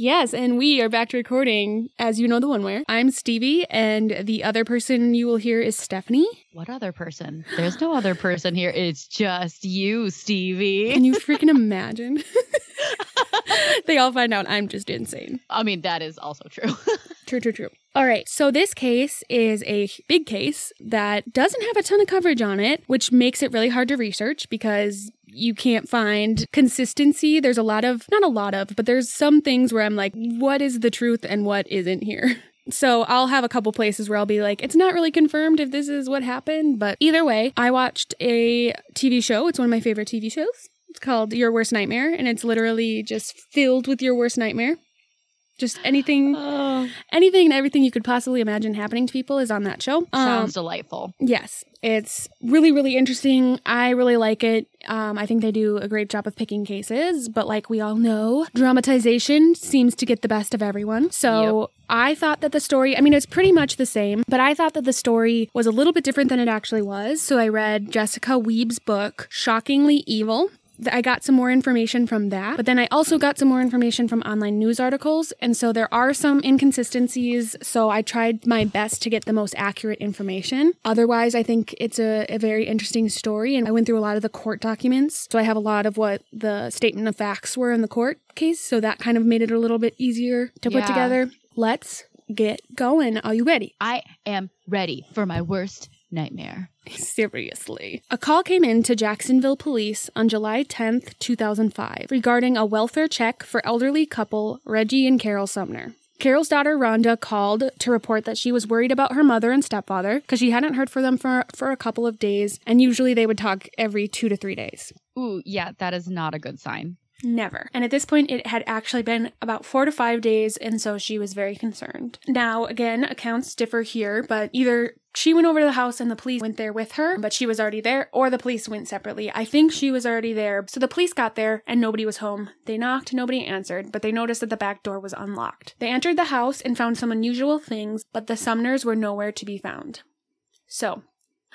Yes, and we are back to recording, as you know, the one where I'm Stevie, and the other person you will hear is Stephanie. What other person? There's no other person here. It's just you, Stevie. Can you freaking imagine? they all find out I'm just insane. I mean, that is also true. True, true, true. All right, so this case is a big case that doesn't have a ton of coverage on it, which makes it really hard to research because you can't find consistency. There's a lot of, not a lot of, but there's some things where I'm like, what is the truth and what isn't here? So I'll have a couple places where I'll be like, it's not really confirmed if this is what happened, but either way, I watched a TV show. It's one of my favorite TV shows. It's called Your Worst Nightmare, and it's literally just filled with your worst nightmare. Just anything, oh, anything and everything you could possibly imagine happening to people is on that show. Um, sounds delightful. Yes, it's really, really interesting. I really like it. Um, I think they do a great job of picking cases, but like we all know, dramatization seems to get the best of everyone. So I thought that the story, I mean, it's pretty much the same, but I thought that the story was a little bit different than it actually was. So I read Jessica Weeb's book, Shockingly Evil. I got some more information from that, but then I also got some more information from online news articles. And so there are some inconsistencies. So I tried my best to get the most accurate information. Otherwise, I think it's a, a very interesting story. And I went through a lot of the court documents. So I have a lot of what the statement of facts were in the court case. So that kind of made it a little bit easier to put Yeah. together. Let's get going. Are you ready? I am ready for my worst nightmare. Seriously. A call came in to Jacksonville police on July 10th, 2005, regarding a welfare check for elderly couple Reggie and Carol Sumner. Carol's daughter Rhonda called to report that she was worried about her mother and stepfather because she hadn't heard from them for, for a couple of days, and usually they would talk every two to three days. Ooh, yeah, that is not a good sign. Never. And at this point, it had actually been about four to five days, and so she was very concerned. Now, again, accounts differ here, but either she went over to the house and the police went there with her, but she was already there, or the police went separately. I think she was already there. So the police got there and nobody was home. They knocked, nobody answered, but they noticed that the back door was unlocked. They entered the house and found some unusual things, but the Sumners were nowhere to be found. So,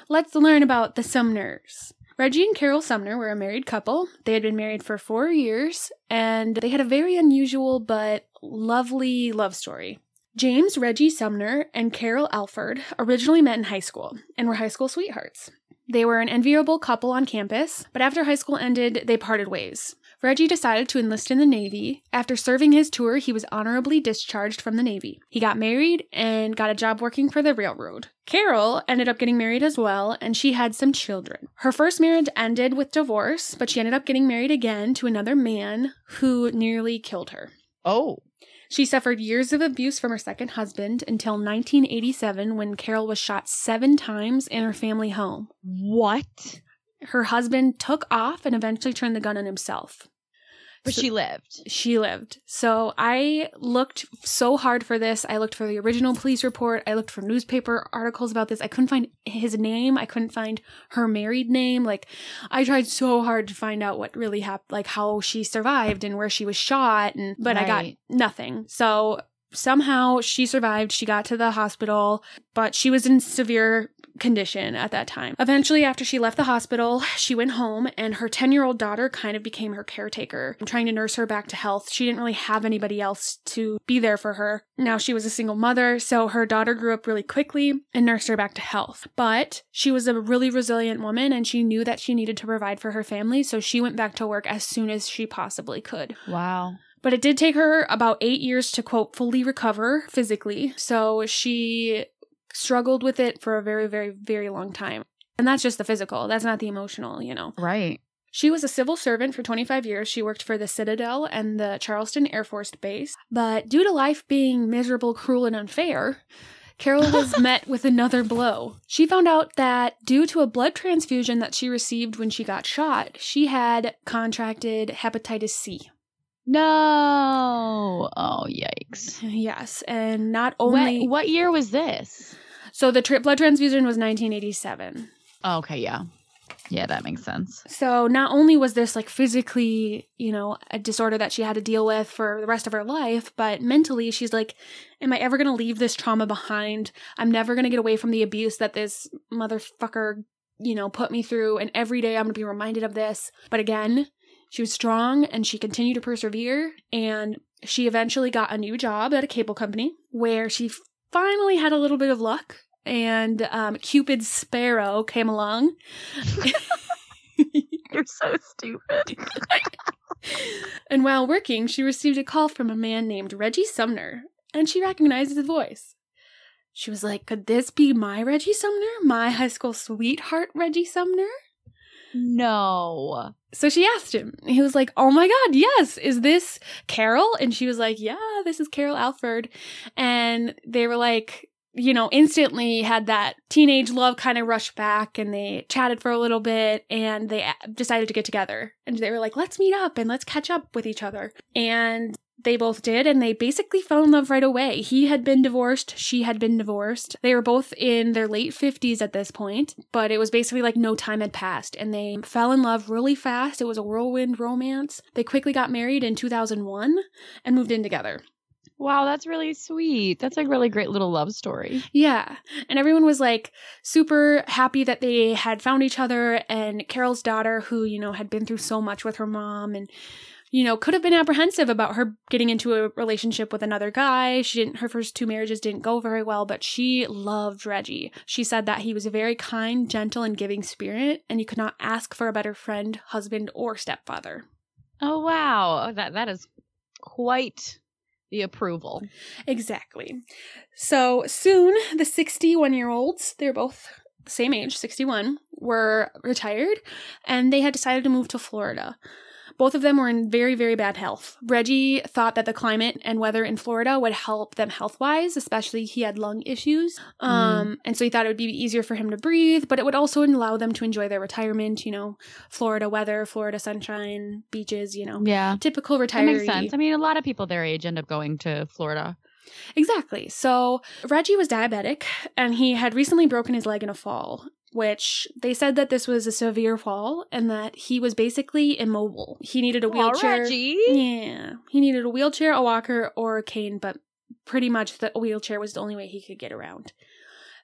let's learn about the Sumners. Reggie and Carol Sumner were a married couple. They had been married for four years, and they had a very unusual but lovely love story. James Reggie Sumner and Carol Alford originally met in high school and were high school sweethearts. They were an enviable couple on campus, but after high school ended, they parted ways. Reggie decided to enlist in the Navy. After serving his tour, he was honorably discharged from the Navy. He got married and got a job working for the railroad. Carol ended up getting married as well, and she had some children. Her first marriage ended with divorce, but she ended up getting married again to another man who nearly killed her. Oh, She suffered years of abuse from her second husband until 1987 when Carol was shot seven times in her family home. what? Her husband took off and eventually turned the gun on himself. But So- she lived. She lived. So I looked so hard for this. I looked for the original police report. I looked for newspaper articles about this. I couldn't find his name. I couldn't find her married name. Like I tried so hard to find out what really happened, like how she survived and where she was shot and but I got nothing. So somehow she survived. She got to the hospital, but she was in severe condition at that time. Eventually, after she left the hospital, she went home and her 10 year old daughter kind of became her caretaker, trying to nurse her back to health. She didn't really have anybody else to be there for her. Now she was a single mother, so her daughter grew up really quickly and nursed her back to health. But she was a really resilient woman and she knew that she needed to provide for her family, so she went back to work as soon as she possibly could. Wow. But it did take her about eight years to quote fully recover physically. So she struggled with it for a very, very, very long time. And that's just the physical. That's not the emotional, you know. Right. She was a civil servant for 25 years. She worked for the Citadel and the Charleston Air Force Base. But due to life being miserable, cruel, and unfair, Carol was met with another blow. She found out that due to a blood transfusion that she received when she got shot, she had contracted hepatitis C. No. Oh, yikes. Yes, and not only What, what year was this? so the tri- blood transfusion was 1987. Oh, okay, yeah. Yeah, that makes sense. So not only was this like physically, you know, a disorder that she had to deal with for the rest of her life, but mentally she's like, am I ever going to leave this trauma behind? I'm never going to get away from the abuse that this motherfucker, you know, put me through and every day I'm going to be reminded of this. But again, she was strong and she continued to persevere and She eventually got a new job at a cable company where she finally had a little bit of luck, and um, Cupid's Sparrow came along. You're so stupid. and while working, she received a call from a man named Reggie Sumner, and she recognized his voice. She was like, Could this be my Reggie Sumner? My high school sweetheart, Reggie Sumner? No. So she asked him. He was like, Oh my God, yes. Is this Carol? And she was like, Yeah, this is Carol Alford. And they were like, you know, instantly had that teenage love kind of rush back and they chatted for a little bit and they decided to get together. And they were like, let's meet up and let's catch up with each other. And they both did, and they basically fell in love right away. He had been divorced, she had been divorced. They were both in their late 50s at this point, but it was basically like no time had passed, and they fell in love really fast. It was a whirlwind romance. They quickly got married in 2001 and moved in together. Wow, that's really sweet. That's a really great little love story. Yeah. And everyone was like super happy that they had found each other. And Carol's daughter, who, you know, had been through so much with her mom and you know, could have been apprehensive about her getting into a relationship with another guy. She didn't, her first two marriages didn't go very well, but she loved Reggie. She said that he was a very kind, gentle, and giving spirit, and you could not ask for a better friend, husband, or stepfather. Oh, wow. Oh, that, that is quite the approval. Exactly. So soon, the 61 year olds, they're both the same age, 61, were retired, and they had decided to move to Florida. Both of them were in very, very bad health. Reggie thought that the climate and weather in Florida would help them health wise, especially he had lung issues. Um, mm. And so he thought it would be easier for him to breathe, but it would also allow them to enjoy their retirement, you know, Florida weather, Florida sunshine, beaches, you know. Yeah. Typical retiree. That makes sense. I mean, a lot of people their age end up going to Florida. Exactly. So Reggie was diabetic and he had recently broken his leg in a fall which they said that this was a severe fall and that he was basically immobile. He needed a wheelchair. Yeah. He needed a wheelchair, a walker, or a cane, but pretty much the wheelchair was the only way he could get around.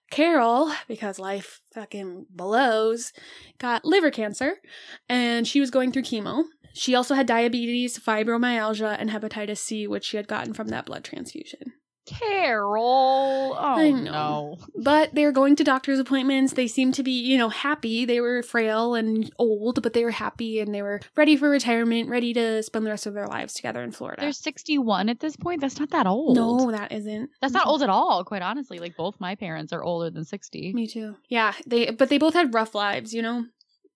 Carol, because life fucking blows, got liver cancer and she was going through chemo. She also had diabetes, fibromyalgia, and hepatitis C, which she had gotten from that blood transfusion. Carol. Oh I know. no. But they're going to doctor's appointments. They seem to be, you know, happy. They were frail and old, but they were happy and they were ready for retirement, ready to spend the rest of their lives together in Florida. They're 61 at this point. That's not that old. No, that isn't. That's not old at all, quite honestly. Like both my parents are older than 60. Me too. Yeah, they but they both had rough lives, you know.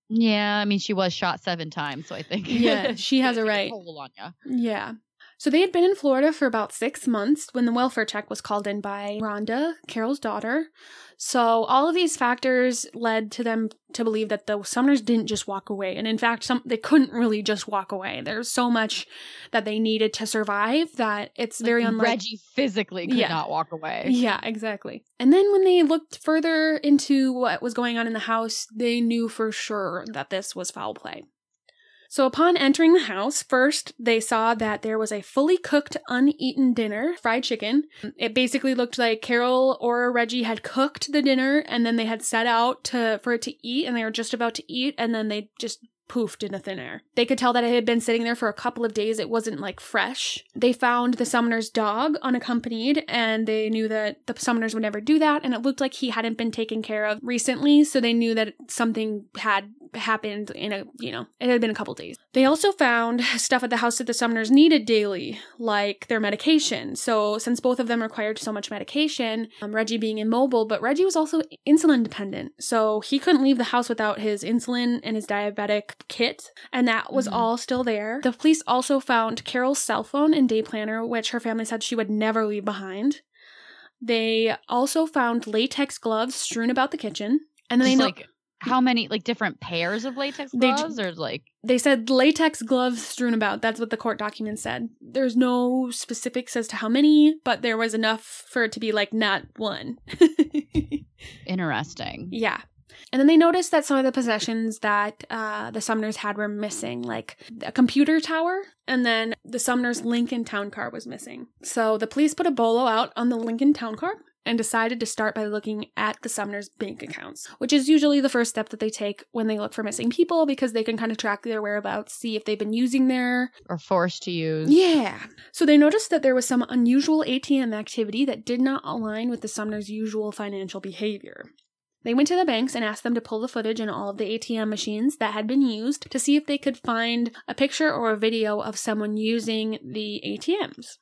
Yeah, I mean she was shot 7 times, so I think Yeah, she has a right. on you. Yeah. So they had been in Florida for about six months when the welfare check was called in by Rhonda, Carol's daughter. So all of these factors led to them to believe that the Sumners didn't just walk away. And in fact, some they couldn't really just walk away. There's so much that they needed to survive that it's like very unlikely. Reggie physically could yeah. not walk away. Yeah, exactly. And then when they looked further into what was going on in the house, they knew for sure that this was foul play. So, upon entering the house, first they saw that there was a fully cooked, uneaten dinner, fried chicken. It basically looked like Carol or Reggie had cooked the dinner and then they had set out to for it to eat, and they were just about to eat, and then they just poofed into thin air. They could tell that it had been sitting there for a couple of days. It wasn't like fresh. They found the Sumner's dog unaccompanied and they knew that the Sumners would never do that. And it looked like he hadn't been taken care of recently. So they knew that something had happened in a, you know, it had been a couple days. They also found stuff at the house that the Sumners needed daily, like their medication. So since both of them required so much medication, um, Reggie being immobile, but Reggie was also insulin dependent. So he couldn't leave the house without his insulin and his diabetic kit, and that was mm-hmm. all still there. The police also found Carol's cell phone and day planner, which her family said she would never leave behind. They also found latex gloves strewn about the kitchen, and then Just they know- like how many like different pairs of latex gloves, they, or like they said latex gloves strewn about. That's what the court document said. There's no specifics as to how many, but there was enough for it to be like not one. Interesting. Yeah. And then they noticed that some of the possessions that uh, the Sumners had were missing, like a computer tower, and then the Sumners' Lincoln town car was missing. So the police put a bolo out on the Lincoln town car, and decided to start by looking at the Sumners' bank accounts, which is usually the first step that they take when they look for missing people because they can kind of track their whereabouts, see if they've been using their. Or forced to use. Yeah. So they noticed that there was some unusual ATM activity that did not align with the Sumners' usual financial behavior. They went to the banks and asked them to pull the footage in all of the ATM machines that had been used to see if they could find a picture or a video of someone using the ATMs.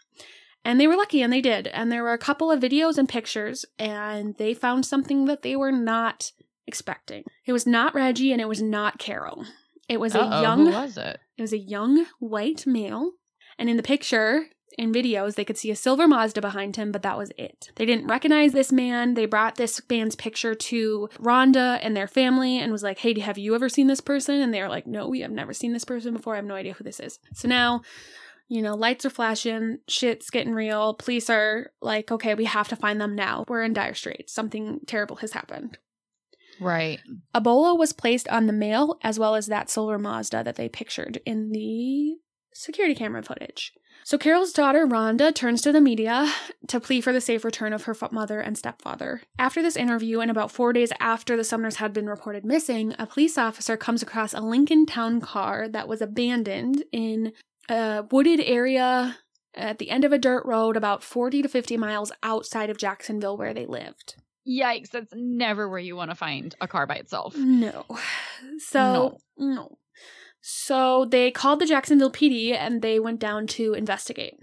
And they were lucky and they did. And there were a couple of videos and pictures, and they found something that they were not expecting. It was not Reggie and it was not Carol. It was Uh-oh, a young Who was it? it was a young white male, and in the picture in videos they could see a silver Mazda behind him, but that was it. They didn't recognize this man. They brought this man's picture to Rhonda and their family and was like, "Hey, have you ever seen this person?" And they were like, "No, we have never seen this person before. I have no idea who this is." So now you know, lights are flashing, shit's getting real. Police are like, okay, we have to find them now. We're in dire straits. Something terrible has happened. Right. A bolo was placed on the male as well as that silver Mazda that they pictured in the security camera footage. So Carol's daughter Rhonda turns to the media to plead for the safe return of her mother and stepfather. After this interview, and about four days after the Sumners had been reported missing, a police officer comes across a Lincoln Town car that was abandoned in a wooded area at the end of a dirt road about 40 to 50 miles outside of Jacksonville where they lived. Yikes, that's never where you want to find a car by itself. No. So, no. So they called the Jacksonville PD and they went down to investigate.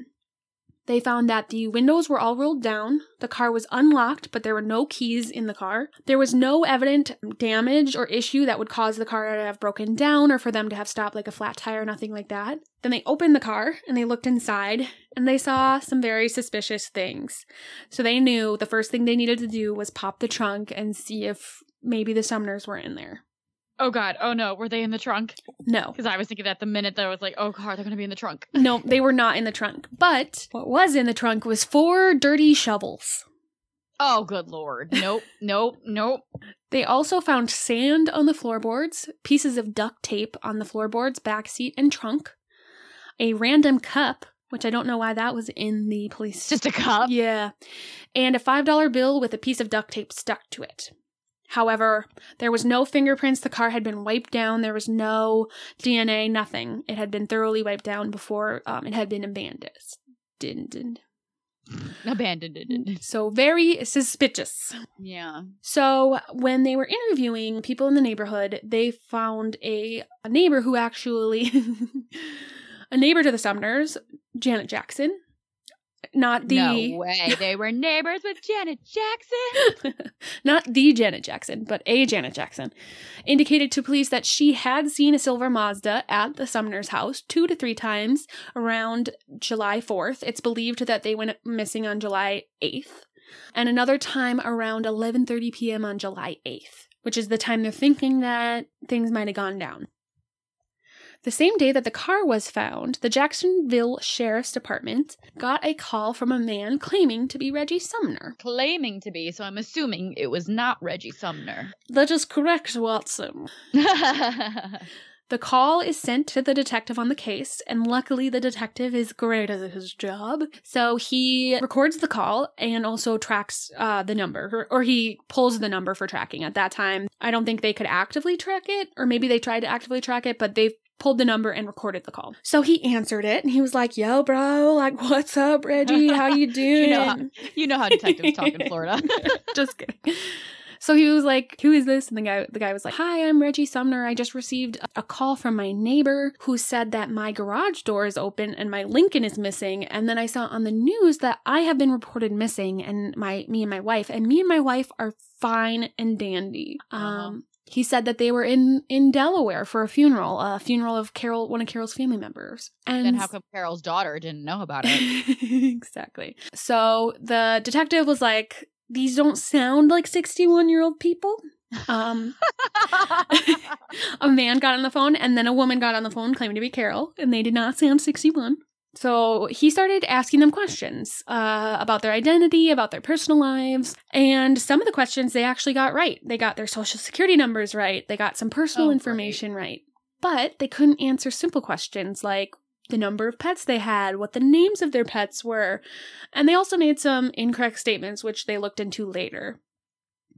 They found that the windows were all rolled down, the car was unlocked, but there were no keys in the car. There was no evident damage or issue that would cause the car to have broken down or for them to have stopped like a flat tire, nothing like that. Then they opened the car and they looked inside and they saw some very suspicious things. So they knew the first thing they needed to do was pop the trunk and see if maybe the Sumners were in there. Oh god, oh no, were they in the trunk? No. Because I was thinking that the minute that I was like, oh god, they're gonna be in the trunk. No, they were not in the trunk. But what was in the trunk was four dirty shovels. Oh good lord. Nope, nope, nope. They also found sand on the floorboards, pieces of duct tape on the floorboards, back seat, and trunk, a random cup, which I don't know why that was in the police. Just a cup. yeah, and a $5 bill with a piece of duct tape stuck to it. However, there was no fingerprints. The car had been wiped down. There was no DNA, nothing. It had been thoroughly wiped down before um, it had been abandoned. Abandoned. So very suspicious. Yeah. So when they were interviewing people in the neighborhood, they found a, a neighbor who actually a neighbor to the Sumners, Janet Jackson. Not the No way. They were neighbors with Janet Jackson. not the Janet Jackson, but a Janet Jackson, indicated to police that she had seen a silver Mazda at the Sumner's house two to three times around July 4th. It's believed that they went missing on July 8th, and another time around 11:30 p.m. on July 8th, which is the time they're thinking that things might have gone down. The same day that the car was found, the Jacksonville Sheriff's Department got a call from a man claiming to be Reggie Sumner. Claiming to be, so I'm assuming it was not Reggie Sumner. That is correct, Watson. The call is sent to the detective on the case, and luckily the detective is great at his job. So he records the call and also tracks uh, the number, or, or he pulls the number for tracking. At that time, I don't think they could actively track it, or maybe they tried to actively track it, but they pulled the number and recorded the call. So he answered it, and he was like, "Yo, bro, like, what's up, Reggie? How you doing?" you know how, you know how detectives talk in Florida. just kidding. So he was like, "Who is this?" And the guy, the guy was like, "Hi, I'm Reggie Sumner. I just received a call from my neighbor who said that my garage door is open and my Lincoln is missing. And then I saw on the news that I have been reported missing, and my me and my wife, and me and my wife are fine and dandy." Uh-huh. Um, he said that they were in in Delaware for a funeral, a funeral of Carol, one of Carol's family members. And then how come Carol's daughter didn't know about it? exactly. So the detective was like, "These don't sound like sixty-one-year-old people." Um, a man got on the phone, and then a woman got on the phone claiming to be Carol, and they did not sound sixty-one. So he started asking them questions uh, about their identity, about their personal lives, and some of the questions they actually got right. They got their social security numbers right. They got some personal Oh, information right, but they couldn't answer simple questions like, the number of pets they had, what the names of their pets were, and they also made some incorrect statements, which they looked into later.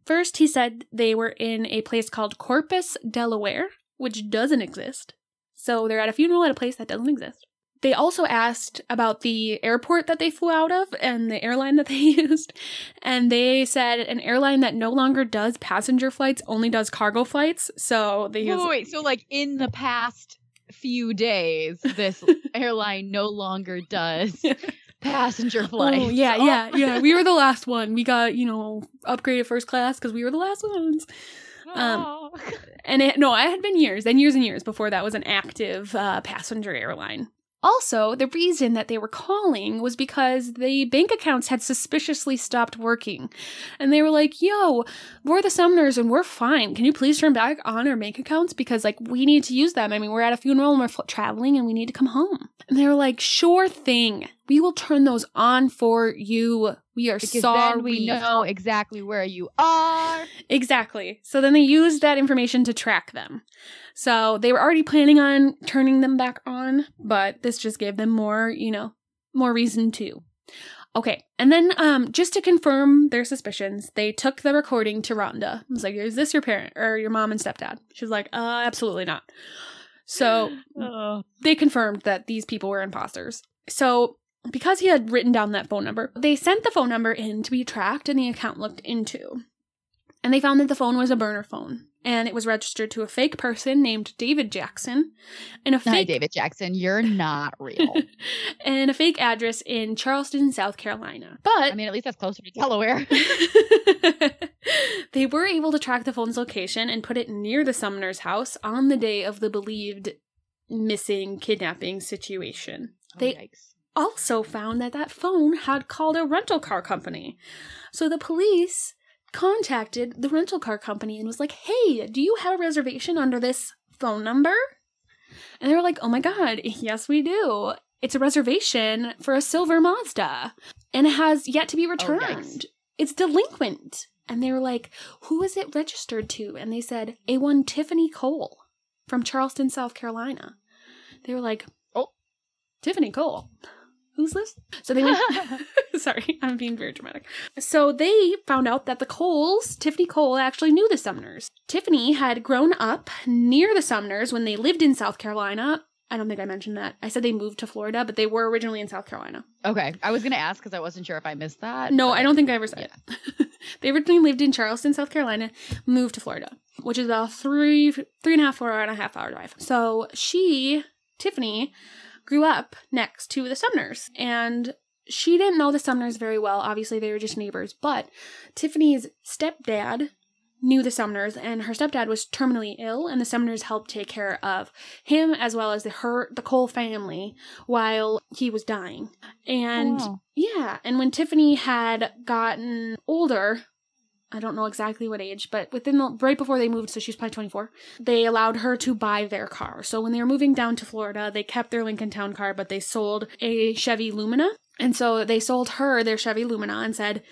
First, he said they were in a place called Corpus, Delaware, which doesn't exist. So they're at a funeral at a place that doesn't exist. They also asked about the airport that they flew out of and the airline that they used. And they said an airline that no longer does passenger flights only does cargo flights. So they Wait, use. wait, so like in the past few days, this airline no longer does passenger flights. Oh, yeah, yeah, yeah. We were the last one. We got, you know, upgraded first class because we were the last ones. Um, Oh. And it, no, it had been years and years and years before that was an active uh, passenger airline. Also, the reason that they were calling was because the bank accounts had suspiciously stopped working. And they were like, yo, we're the Sumners and we're fine. Can you please turn back on our bank accounts? Because, like, we need to use them. I mean, we're at a funeral and we're traveling and we need to come home. And they were like, sure thing. We will turn those on for you. We are because sorry. then we know exactly where you are. Exactly. So then they used that information to track them. So they were already planning on turning them back on, but this just gave them more, you know, more reason to. Okay. And then um just to confirm their suspicions, they took the recording to Rhonda. I was like, "Is this your parent or your mom and stepdad?" She was like, "Uh, absolutely not." So Oh. they confirmed that these people were imposters. So, because he had written down that phone number, they sent the phone number in to be tracked and the account looked into. And they found that the phone was a burner phone and it was registered to a fake person named David Jackson and a Hi, fake David Jackson. You're not real. and a fake address in Charleston, South Carolina. But I mean, at least that's closer to Delaware. they were able to track the phone's location and put it near the Sumner's house on the day of the believed missing kidnapping situation. Oh, they oh, yikes. Also found that that phone had called a rental car company. So the police contacted the rental car company and was like, "Hey, do you have a reservation under this phone number?" And they were like, "Oh my god, yes we do. It's a reservation for a silver Mazda and it has yet to be oh, returned. it's delinquent." And they were like, "Who is it registered to?" And they said, "A one Tiffany Cole from Charleston, South Carolina." They were like, Oh. Tiffany Cole. Who's this? So they went Sorry, I'm being very dramatic. So they found out that the Coles, Tiffany Cole, actually knew the Sumners. Tiffany had grown up near the Sumners when they lived in South Carolina. I don't think I mentioned that. I said they moved to Florida, but they were originally in South Carolina. okay. I was going to ask because I wasn't sure if I missed that. No, but- I don't think I ever said it. they originally lived in Charleston, South Carolina, moved to Florida, which is about three, three and a half, four and a half hour drive. So she, Tiffany, grew up next to the Sumners, and she didn't know the Sumners very well. Obviously, they were just neighbors, but Tiffany's stepdad knew the Sumners, and her stepdad was terminally ill, and the Sumners helped take care of him as well as the her the Cole family while he was dying. And oh, Wow. yeah, and when Tiffany had gotten older, I don't know exactly what age, but within the right before they moved, so she was probably 24, they allowed her to buy their car. So when they were moving down to Florida, they kept their Lincoln Town car, but they sold a Chevy Lumina. And so they sold her their Chevy Lumina and said,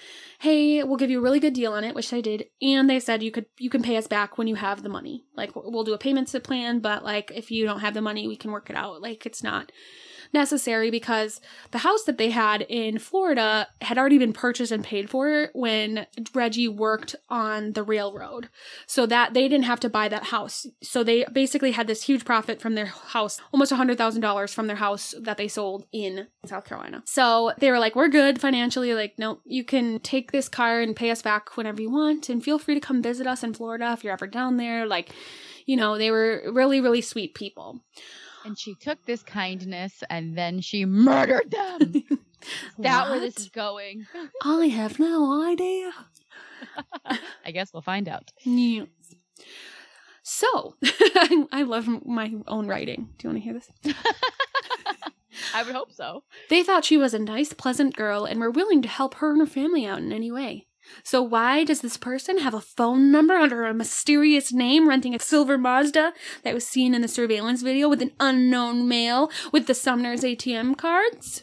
"Hey, we'll give you a really good deal on it," which they did. And they said you could you can pay us back when you have the money. Like we'll do a payments plan, but like if you don't have the money, we can work it out. Like it's not necessary because the house that they had in Florida had already been purchased and paid for when Reggie worked on the railroad. So that they didn't have to buy that house. So they basically had this huge profit from their house, almost $100,000 from their house that they sold in South Carolina. So they were like, we're good financially. Like, no, you can take this car and pay us back whenever you want. And feel free to come visit us in Florida if you're ever down there. Like, you know, they were really, really sweet people. And she took this kindness and then she murdered them. That where this is going? I have no idea. I guess we'll find out. Yes. So, I love my own writing. Do you want to hear this? I would hope so. They thought she was a nice, pleasant girl and were willing to help her and her family out in any way. So, why does this person have a phone number under a mysterious name renting a silver Mazda that was seen in the surveillance video with an unknown male with the Sumner's ATM cards?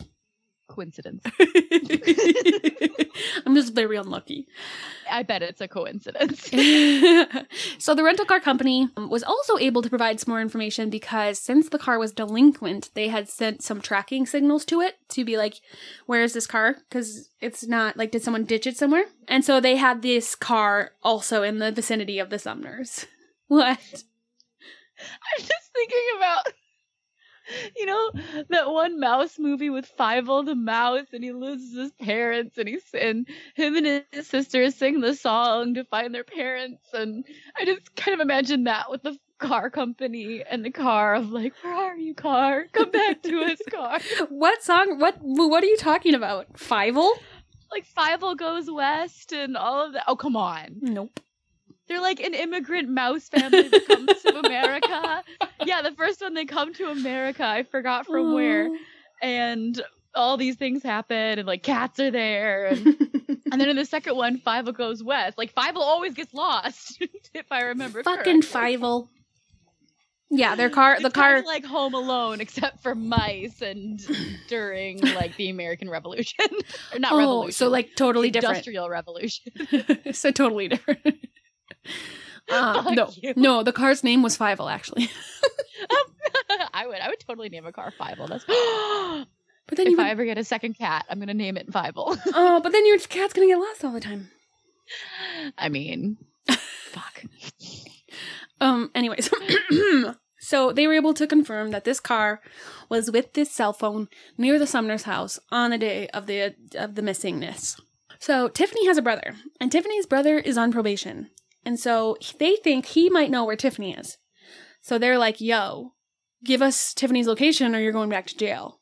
Coincidence. I'm just very unlucky. I bet it's a coincidence. so the rental car company was also able to provide some more information because since the car was delinquent, they had sent some tracking signals to it to be like, where is this car? Because it's not like, did someone ditch it somewhere? And so they had this car also in the vicinity of the Sumners. What? I'm just thinking about you know that one mouse movie with Fievel the mouse, and he loses his parents, and he's and him and his sister sing the song to find their parents, and I just kind of imagine that with the car company and the car of like, where are you, car? Come back to us, car. what song? What what are you talking about? Fievel? Like Fievel goes west and all of that. Oh, come on. Nope. They're like an immigrant mouse family that comes to America. Yeah, the first one they come to America, I forgot from where. And all these things happen and like cats are there and, and then in the second one Fievel goes west. Like Fievel always gets lost if I remember Fucking correctly. Fievel. Yeah, their car It's the car like Home Alone except for mice and during like the American Revolution or not Oh, revolution. so like totally different. industrial revolution. so totally different. Uh, no, you. no, the car's name was Fievel actually. I would I would totally name a car Fievel. That's But then if you, I ever get a second cat, I'm gonna name it Fievel. oh, but then your cat's gonna get lost all the time. I mean, fuck. Um. Anyways, so they were able to confirm that this car was with this cell phone near the Sumner's house on the day of the of the missingness. So Tiffany has a brother, and Tiffany's brother is on probation, and so they think he might know where Tiffany is. So they're like, "Yo, give us Tiffany's location, or you're going back to jail."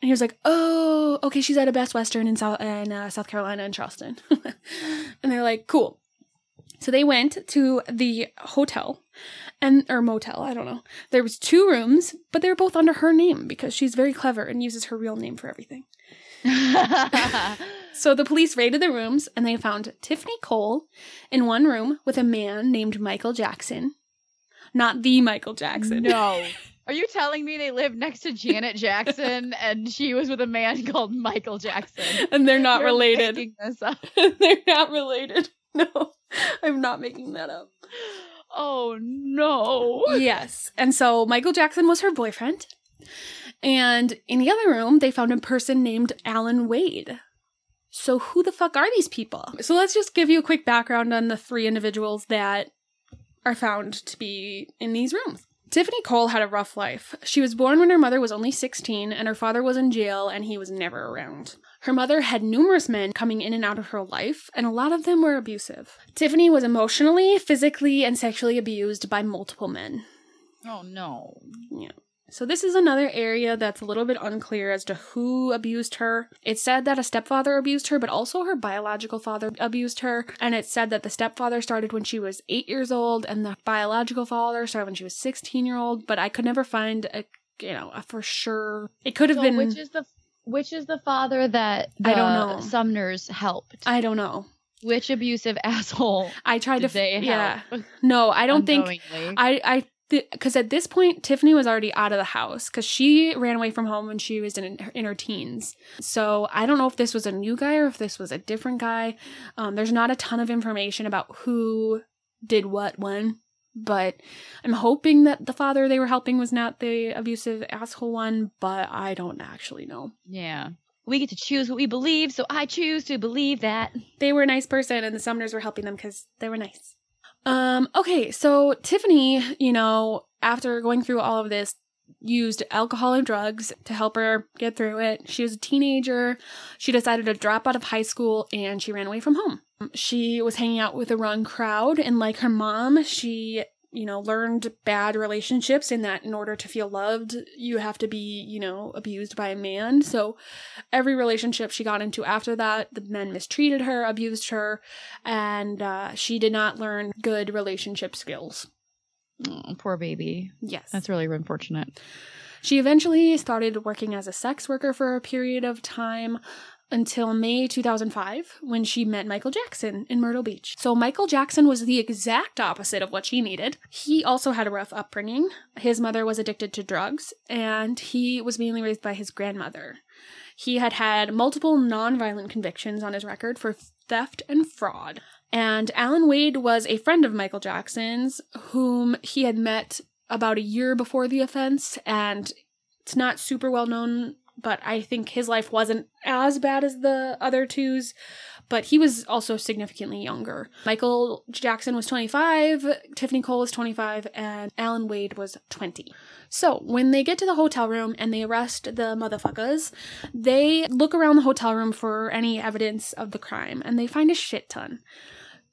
And he was like, "Oh, okay, she's at a Best Western in South in uh, South Carolina in Charleston." and they're like, "Cool." So they went to the hotel and or motel, I don't know. There was two rooms, but they were both under her name because she's very clever and uses her real name for everything. So the police raided the rooms and they found Tiffany Cole in one room with a man named Michael Jackson. Not the Michael Jackson. no. Are you telling me they lived next to Janet Jackson and she was with a man called Michael Jackson? and they're not You're related. making this up. they're not related. No. I'm not making that up. Oh no. yes. And so Michael Jackson was her boyfriend. And in the other room, they found a person named Alan Wade. So who the fuck are these people? So let's just give you a quick background on the three individuals that are found to be in these rooms. Tiffany Cole had a rough life. She was born when her mother was only 16 and her father was in jail and he was never around. Her mother had numerous men coming in and out of her life, and a lot of them were abusive. Tiffany was emotionally, physically, and sexually abused by multiple men. Oh no. So this is another area that's a little bit unclear as to who abused her. It's said that a stepfather abused her, but also her biological father abused her. And it's said that the stepfather started when she was eight years old, and the biological father started when she was sixteen year old. But I could never find a you know a for sure. It could have So been. which is the which is the father that the I don't uh, know. Sumners helped? I don't know. which abusive asshole I tried to. they f- help? yeah. No, I don't think. I I because at this point Tiffany was already out of the house because she ran away from home when she was in in her teens. So I don't know if this was a new guy or if this was a different guy. Um, there's not a ton of information about who did what when, but I'm hoping that the father they were helping was not the abusive asshole one. But I don't actually know. Yeah. We get to choose what we believe, so I choose to believe that. they were a nice person and the Sumners were helping them because they were nice. Um, okay, so Tiffany, you know, after going through all of this, used alcohol and drugs to help her get through it. She was a teenager. She decided to drop out of high school and she ran away from home. She was hanging out with the wrong crowd and like her mom, she you know, learned bad relationships in that in order to feel loved, you have to be, you know, abused by a man. So every relationship she got into after that, the men mistreated her, abused her, and uh, she did not learn good relationship skills. Oh, poor baby. Yes. That's really unfortunate. She eventually started working as a sex worker for a period of time until May 2005 when she met Michael Jackson in Myrtle Beach. So Michael Jackson was the exact opposite of what she needed. He also had a rough upbringing. His mother was addicted to drugs and he was mainly raised by his grandmother. He had had multiple nonviolent convictions on his record for theft and fraud. And Alan Wade was a friend of Michael Jackson's, whom he had met about a year before the offense. And it's not super well known, but I think his life wasn't as bad as the other two's. But he was also significantly younger. Michael Jackson was 25, Tiffany Cole was 25, and Alan Wade was 20. So when they get to the hotel room and they arrest the motherfuckers, they look around the hotel room for any evidence of the crime and they find a shit ton.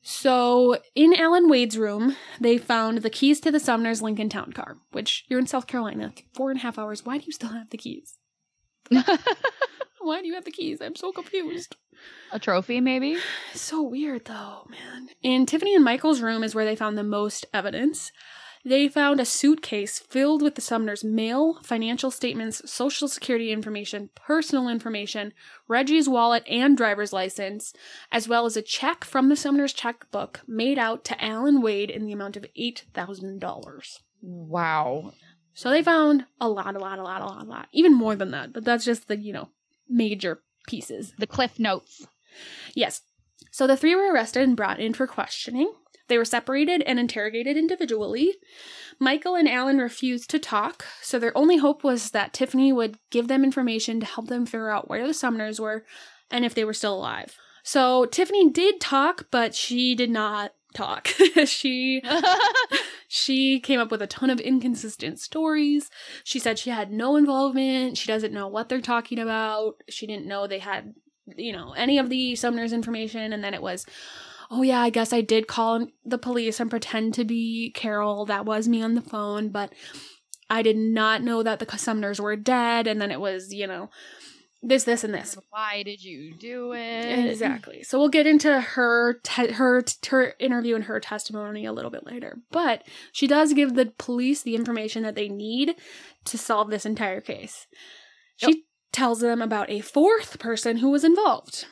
So in Alan Wade's room, they found the keys to the Sumner's Lincoln Town Car, which you're in South Carolina, four and a half hours. Why do you still have the keys? Why do you have the keys? I'm so confused. A trophy, maybe? So weird though, man. In Tiffany and Michael's room is where they found the most evidence. They found a suitcase filled with the Sumner's mail, financial statements, social security information, personal information, Reggie's wallet and driver's license, as well as a check from the Sumner's checkbook made out to Alan Wade in the amount of $8,000. Wow. So they found a lot, a lot, a lot, a lot, a lot. Even more than that, but that's just the, you know, major pieces. The cliff notes. Yes. So the three were arrested and brought in for questioning. They were separated and interrogated individually. Michael and Alan refused to talk, so their only hope was that Tiffany would give them information to help them figure out where the Sumners were and if they were still alive. So Tiffany did talk, but she did not talk. she she came up with a ton of inconsistent stories. She said she had no involvement. She doesn't know what they're talking about. She didn't know they had, you know, any of the Sumner's information. And then it was, oh yeah, I guess I did call the police and pretend to be Carol. That was me on the phone, but I did not know that the Sumners were dead. And then it was, you know, this, this, and this. Why did you do it? Exactly. So we'll get into her te- her her interview and her testimony a little bit later. But she does give the police the information that they need to solve this entire case. She Yep. tells them about a fourth person who was involved.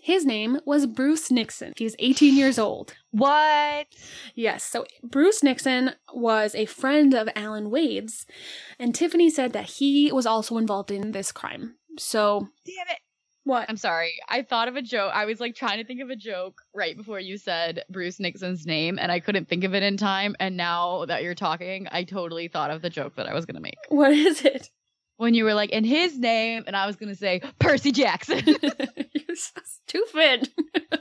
His name was Bruce Nixon. He's 18 years old. What? Yes, so Bruce Nixon was a friend of Alan Wade's, and Tiffany said that he was also involved in this crime. So, Damn it. what? I'm sorry. I thought of a joke. I was like trying to think of a joke right before you said Bruce Nixon's name, and I couldn't think of it in time. And now that you're talking, I totally thought of the joke that I was going to make. What is it? When you were like, in his name, and I was going to say Percy Jackson. You're so stupid.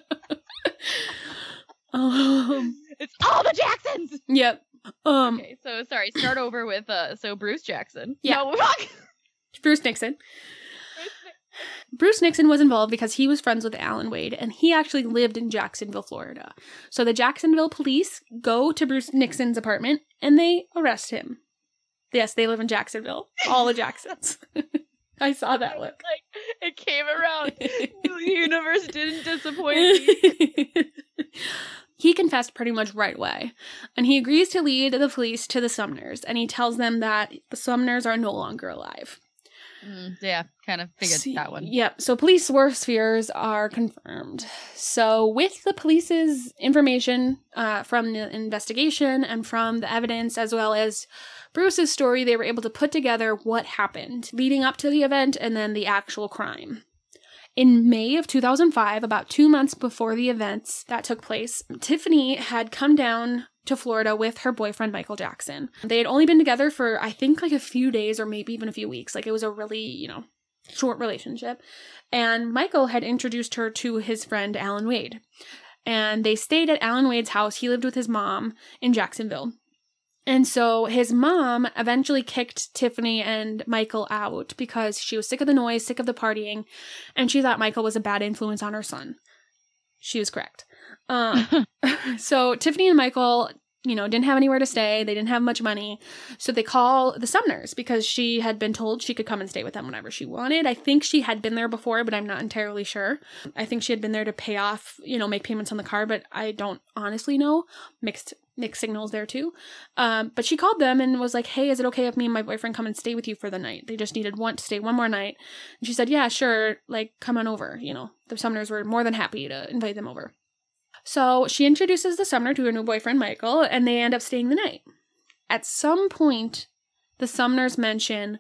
um, it's all the Jacksons. yep. Um, Okay, so sorry. Start over with uh. So Bruce Jackson. Yeah. No, fuck. Bruce Nixon. Bruce Nixon was involved because he was friends with Alan Wade and he actually lived in Jacksonville, Florida. So the Jacksonville police go to Bruce Nixon's apartment and they arrest him. Yes, they live in Jacksonville. All the Jacksons. I saw that look. Like it came around. the universe didn't disappoint me. he confessed pretty much right away, and he agrees to lead the police to the Sumners, and he tells them that the Sumners are no longer alive. Mm, yeah, kind of figured that one. Yep. So police worst fears are confirmed. So with the police's information uh, from the investigation and from the evidence, as well as Bruce's story, they were able to put together what happened leading up to the event and then the actual crime. In May of 2005, about two months before the events that took place, Tiffany had come down to Florida with her boyfriend, Michael Jackson. They had only been together for, I think, like a few days or maybe even a few weeks. Like it was a really, you know, short relationship. And Michael had introduced her to his friend, Alan Wade. And they stayed at Alan Wade's house. He lived with his mom in Jacksonville. And so his mom eventually kicked Tiffany and Michael out because she was sick of the noise, sick of the partying, and she thought Michael was a bad influence on her son. She was correct. Um, so Tiffany and Michael, you know, didn't have anywhere to stay. They didn't have much money. So they call the Sumners because she had been told she could come and stay with them whenever she wanted. I think she had been there before, but I'm not entirely sure. I think she had been there to pay off, you know, make payments on the car, but I don't honestly know. Mixed mixed signals there too. Um, but she called them and was like, "Hey, is it okay if me and my boyfriend come and stay with you for the night?" They just needed one to stay one more night. And she said, "Yeah, sure. Like, come on over." You know, the Sumners were more than happy to invite them over. So she introduces the Sumner to her new boyfriend, Michael, and they end up staying the night. At some point, the Sumners mention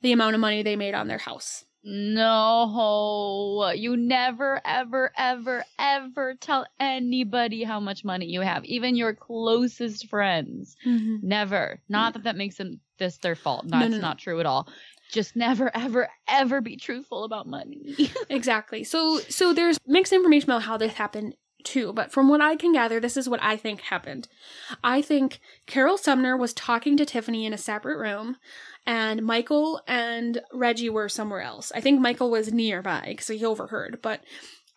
the amount of money they made on their house. No, you never, ever, ever, ever tell anybody how much money you have, even your closest friends. Mhm. Never. Not that that makes them this their fault. That's no, no. not true at all. Just never, ever, ever be truthful about money. Exactly. So so there's mixed information about how this happened too, but from what I can gather, this is what I think happened. I think Carol Sumner was talking to Tiffany in a separate room, and Michael and Reggie were somewhere else. I think Michael was nearby because he overheard, but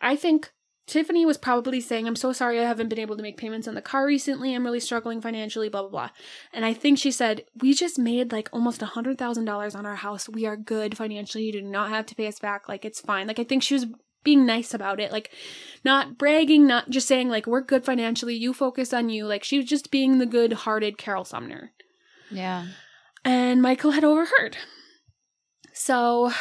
I think Tiffany was probably saying, I'm so sorry I haven't been able to make payments on the car recently. I'm really struggling financially, blah, blah, blah. And I think she said, We just made like almost a $100,000 on our house. We are good financially. You do not have to pay us back. Like, it's fine. Like, I think she was being nice about it. Like, not bragging, not just saying, like, we're good financially. You focus on you. Like, she was just being the good hearted Carol Sumner. yeah. And Michael had overheard. So,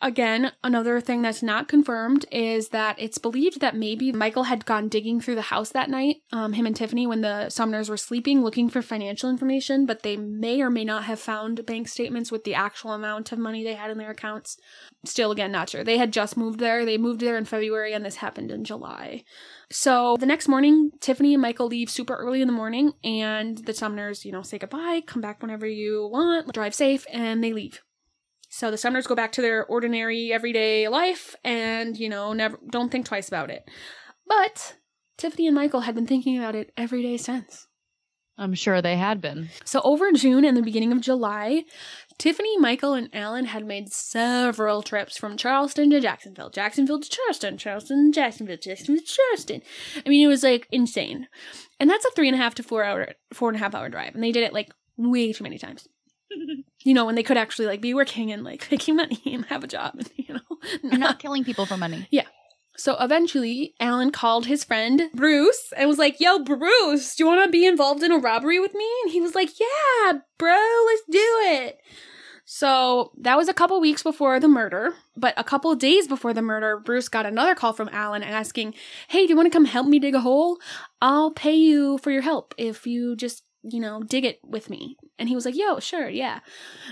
again, another thing that's not confirmed is that it's believed that maybe Michael had gone digging through the house that night, um, him and Tiffany, when the Sumners were sleeping, looking for financial information, but they may or may not have found bank statements with the actual amount of money they had in their accounts. Still, again, not sure. They had just moved there. They moved there in February, and this happened in July. So the next morning, Tiffany and Michael leave super early in the morning, and the Sumners, you know, say goodbye, come back whenever you want, drive safe, and they leave. So the Sumners go back to their ordinary everyday life and, you know, never don't think twice about it. But Tiffany and Michael had been thinking about it every day since. I'm sure they had been. So over June and the beginning of July, Tiffany, Michael, and Alan had made several trips from Charleston to Jacksonville, Jacksonville to Charleston, Charleston to Jacksonville, Jacksonville to Charleston. I mean, it was like insane. And that's a three and a half to four hour, four and a half hour drive. And they did it like way too many times. You know, when they could actually like be working and like making money and have a job, and you know, And not killing people for money. Yeah. So eventually, Alan called his friend Bruce and was like, Yo, Bruce, do you want to be involved in a robbery with me? And he was like, Yeah, bro, let's do it. So that was a couple weeks before the murder. But a couple days before the murder, Bruce got another call from Alan asking, Hey, do you want to come help me dig a hole? I'll pay you for your help if you just, you know, dig it with me. And he was like, Yo, sure, yeah.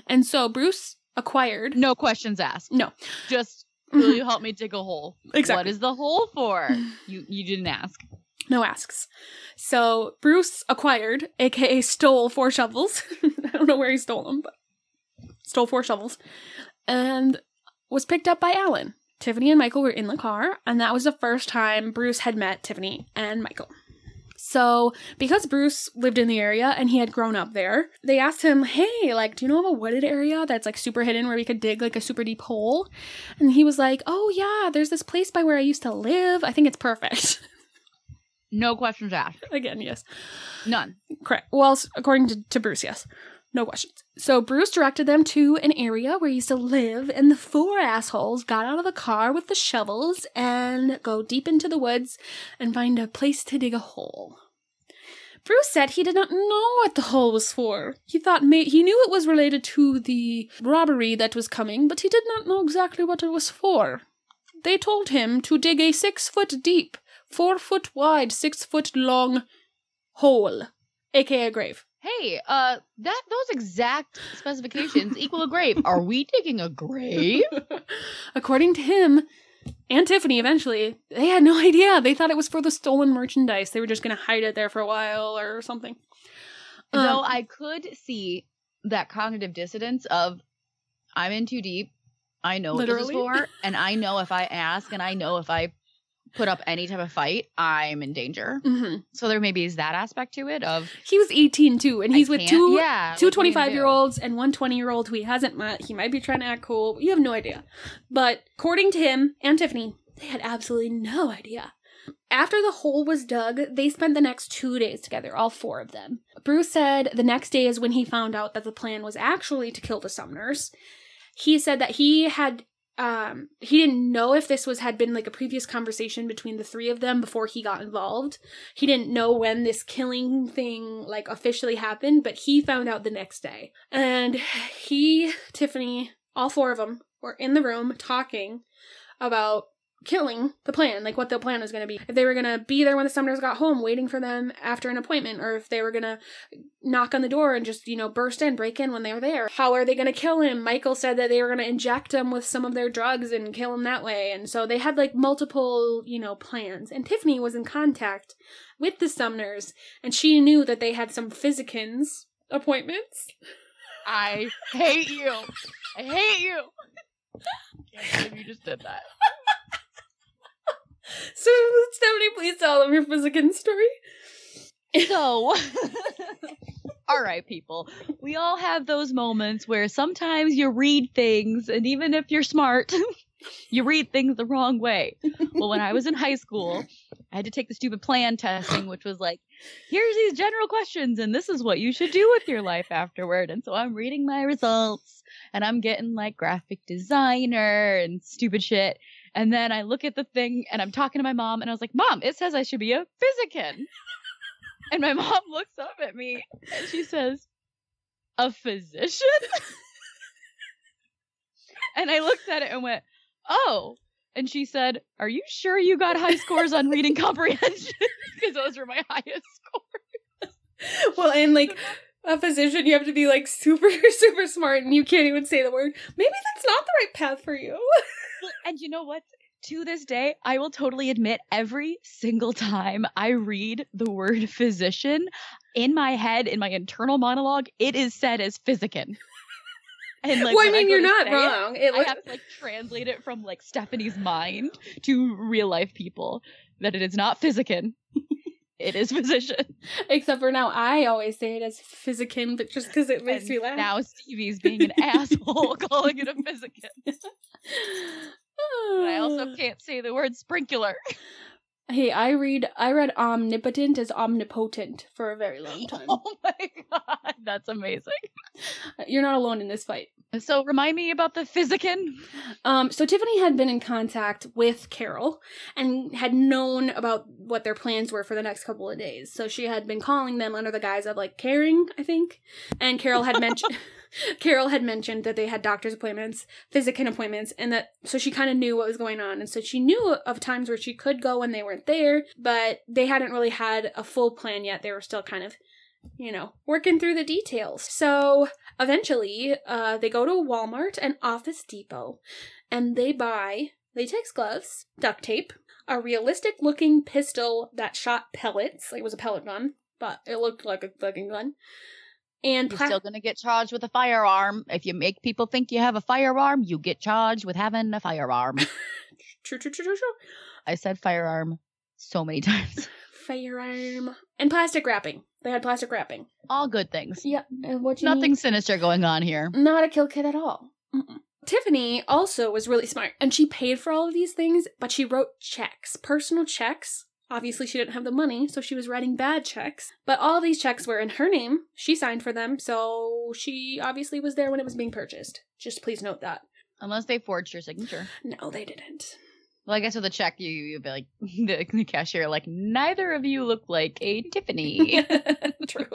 And so Bruce acquired. No questions asked. No. Just will you help me dig a hole? Exactly. What is the hole for? You you didn't ask. No asks. So Bruce acquired, aka stole four shovels. I don't know where he stole them, but stole four shovels. And was picked up by Alan. Tiffany and Michael were in the car, and that was the first time Bruce had met Tiffany and Michael. So, because Bruce lived in the area and he had grown up there, they asked him, Hey, like, do you know of a wooded area that's like super hidden where we could dig like a super deep hole? And he was like, Oh, yeah, there's this place by where I used to live. I think it's perfect. No questions asked. Again, yes. None. Correct. Well, according to, to Bruce, yes. No questions. So Bruce directed them to an area where he used to live, and the four assholes got out of the car with the shovels and go deep into the woods and find a place to dig a hole. Bruce said he did not know what the hole was for. He thought may- he knew it was related to the robbery that was coming, but he did not know exactly what it was for. They told him to dig a six foot deep, four foot wide, six foot long hole, aka a grave. Hey, uh, that those exact specifications equal a grave. Are we digging a grave? According to him and Tiffany, eventually, they had no idea. They thought it was for the stolen merchandise. They were just going to hide it there for a while or something. Though Um, I could see that cognitive dissonance of I'm in too deep. I know what this is for, and I know if I ask and I know if I put up any type of fight, I'm in danger. mhm. So there maybe is that aspect to it of He was 18 too, and I he's with two yeah, two what are you gonna 25 year olds and one 20 year old who he hasn't met. He might be trying to act cool. You have no idea. But according to him and Tiffany, they had absolutely no idea. After the hole was dug, they spent the next two days together, all four of them. Bruce said the next day is when he found out that the plan was actually to kill the Sumners. He said that he had um he didn't know if this was had been like a previous conversation between the three of them before he got involved. He didn't know when this killing thing like officially happened but he found out the next day. And he tiffany all four of them were in the room talking about killing the plan, like what the plan was going to be. If they were going to be there when the Sumners got home, waiting for them after an appointment, or if they were going to knock on the door and just, you know, burst in, break in when they were there. How are they going to kill him? Michael said that they were going to inject him with some of their drugs and kill him that way. And so they had like multiple, you know, plans. And Tiffany was in contact with the Sumners, and she knew that they had some physicans appointments. I hate you. I hate you. Can't believe you just did that. So, Stephanie, please tell them your physician story. So, all right, people. We all have those moments where sometimes you read things, and even if you're smart, you read things the wrong way. Well, when I was in high school, I had to take the stupid plan testing, which was like, here's these general questions, and this is what you should do with your life afterward. And so I'm reading my results, and I'm getting like graphic designer and stupid shit. And then I look at the thing, and I'm talking to my mom, and I was like, Mom, it says I should be a physician. And my mom looks up at me, and she says, A physician? and I looked at it and went, Oh. And she said, Are you sure you got high scores on reading comprehension? because those were my highest scores. Well, and like a physician, you have to be like super, super smart and you can't even say the word. Maybe that's not the right path for you. And you know what? To this day, I will totally admit every single time I read the word physician in my head, in my internal monologue, it is said as physician. And like, well, I mean, go you're not say it, wrong. It, I have to like translate it from like Stephanie's mind to real life people that it is not physician. it is physician. except for now, I always say it as physician, but just because it makes And me laugh. Now Stevie's being an asshole calling it a physician. I also can't say the word sprinkler. Hey, I read I read omnipotent as omnipotent for a very long time. Oh my god, that's amazing. You're not alone in this fight. So remind me about the physician. Um, so Tiffany had been in contact with Carol and had known about what their plans were for the next couple of days. So she had been calling them under the guise of like caring, I think. And Carol had mentioned Carol had mentioned that they had doctor's appointments, physician appointments, and that so she kind of knew what was going on. And so she knew of times where she could go when they weren't there, but they hadn't really had a full plan yet. They were still kind of you know, working through the details. So eventually, uh, they go to Walmart and Office Depot and they buy latex gloves, duct tape, a realistic looking pistol that shot pellets. Like it was a pellet gun, but it looked like a fucking gun. And You're still gonna get charged with a firearm. If you make people think you have a firearm, you get charged with having a firearm. true, true, true, true, true. I said firearm so many times. Firearm and plastic wrapping. They had plastic wrapping. All good things. Yeah, and what you Nothing need- sinister going on here. Not a kill kit at all. Mm-mm. Tiffany also was really smart and she paid for all of these things, but she wrote checks, personal checks. Obviously, she didn't have the money, so she was writing bad checks. But all these checks were in her name. She signed for them, so she obviously was there when it was being purchased. Just please note that. Unless they forged your signature. No, they didn't. Well, I guess with a check, you you'd be like the, the cashier, like neither of you look like a Tiffany. true.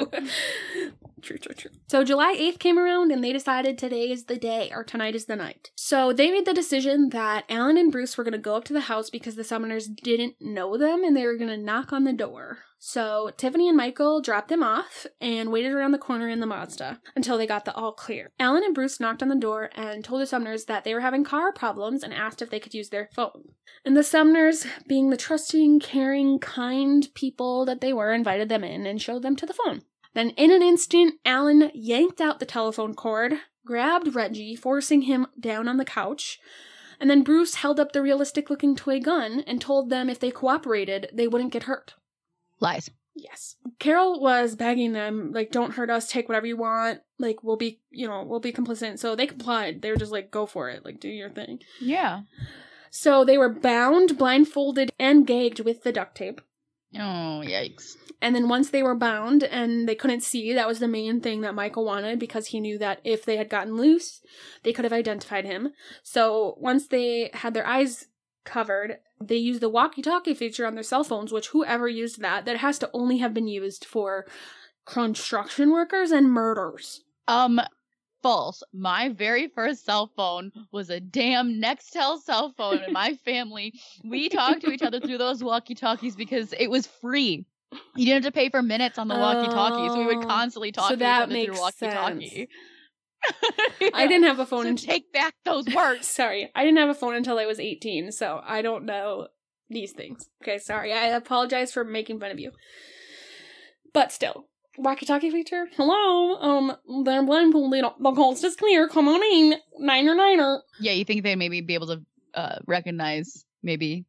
True, true, true. So July 8th came around and they decided today is the day or tonight is the night. So they made the decision that Alan and Bruce were going to go up to the house because the Sumners didn't know them and they were going to knock on the door. So Tiffany and Michael dropped them off and waited around the corner in the Mazda until they got the all clear. Alan and Bruce knocked on the door and told the Sumners that they were having car problems and asked if they could use their phone. And the Sumners, being the trusting, caring, kind people that they were, invited them in and showed them to the phone. Then, in an instant, Alan yanked out the telephone cord, grabbed Reggie, forcing him down on the couch, and then Bruce held up the realistic looking toy gun and told them if they cooperated, they wouldn't get hurt. Lies. Yes. Carol was begging them, like, don't hurt us, take whatever you want, like, we'll be, you know, we'll be complicit. So they complied. They were just like, go for it, like, do your thing. Yeah. So they were bound, blindfolded, and gagged with the duct tape. Oh yikes. And then once they were bound and they couldn't see, that was the main thing that Michael wanted because he knew that if they had gotten loose, they could have identified him. So once they had their eyes covered, they use the walkie talkie feature on their cell phones, which whoever used that, that has to only have been used for construction workers and murders. Um, false. My very first cell phone was a damn Nextel cell phone in my family. We talked to each other through those walkie-talkies because it was free. You didn't have to pay for minutes on the walkie talkies. so we would Oh, constantly talk so to each other through walkie-talkie. I didn't have a phone So until take back those words. Sorry, I didn't have a phone until I was 18, so I don't know these things. Okay, sorry. I apologize for making fun of you. But still, walkie-talkie feature. Hello, um, they're blindfolded. The coast is clear. Come on in, niner niner. Yeah, you think they'd maybe be able to uh, recognize maybe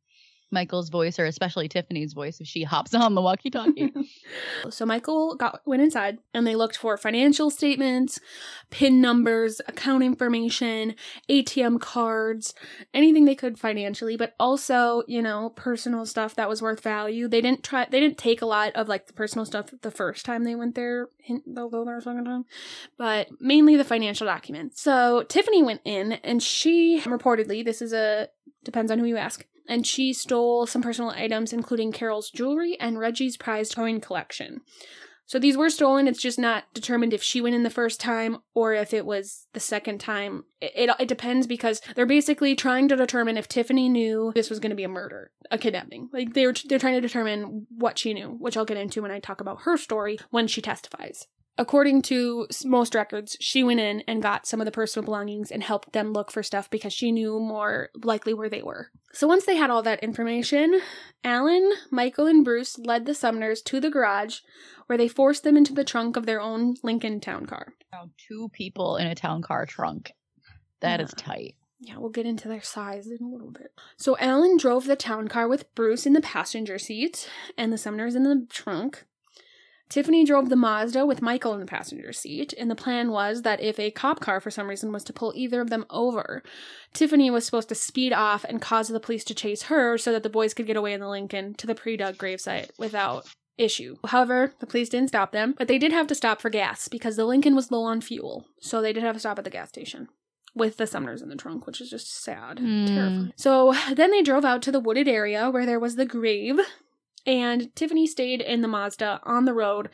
Michael's voice or especially Tiffany's voice if she hops on the walkie-talkie. So Michael got went inside and they looked for financial statements, PIN numbers, account information, ATM cards, anything they could financially, but also, you know, personal stuff that was worth value. They didn't try they didn't take a lot of like the personal stuff the first time they went there, hint they'll go there a second time, but mainly the financial documents. So Tiffany went in and she reportedly, this is a depends on who you ask, and she stole some personal items, including Carol's jewelry and Reggie's prized coin collection. So these were stolen. It's just not determined if she went in the first time or if it was the second time. It, it, it depends because they're basically trying to determine if Tiffany knew this was going to be a murder, a kidnapping. Like they're they're trying to determine what she knew, which I'll get into when I talk about her story when she testifies. According to most records, she went in and got some of the personal belongings and helped them look for stuff because she knew more likely where they were. So once they had all that information, Alan, Michael, and Bruce led the Sumners to the garage where they forced them into the trunk of their own Lincoln town car. Now, two people in a town car trunk. That is Yeah. tight. Yeah, we'll get into their size in a little bit. So Alan drove the town car with Bruce in the passenger seat and the Sumners in the trunk. Tiffany drove the Mazda with Michael in the passenger seat, and the plan was that if a cop car for some reason was to pull either of them over, Tiffany was supposed to speed off and cause the police to chase her so that the boys could get away in the Lincoln to the pre dug gravesite without issue. However, the police didn't stop them, but they did have to stop for gas because the Lincoln was low on fuel, so they did have to stop at the gas station with the Sumners in the trunk, which is just sad, Hmm. terrifying. So then they drove out to the wooded area where there was the grave, and Tiffany stayed in the Mazda on the road.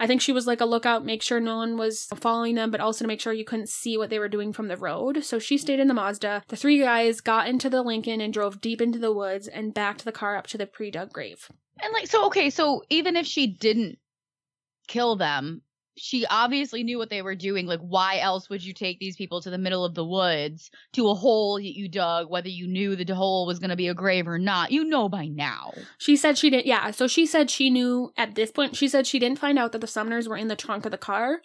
I think she was like a lookout, make sure no one was following them, but also to make sure you couldn't see what they were doing from the road. So she stayed in the Mazda. The three guys got into the Lincoln and drove deep into the woods and backed the car up to the pre dug grave. And like, so okay, so even if she didn't kill them, she obviously knew what they were doing. Like, why else would you take these people to the middle of the woods to a hole that you dug, whether you knew the hole was going to be a grave or not? You know by now. She said she didn't, yeah. So she said she knew at this point, she said she didn't find out that the Sumners were in the trunk of the car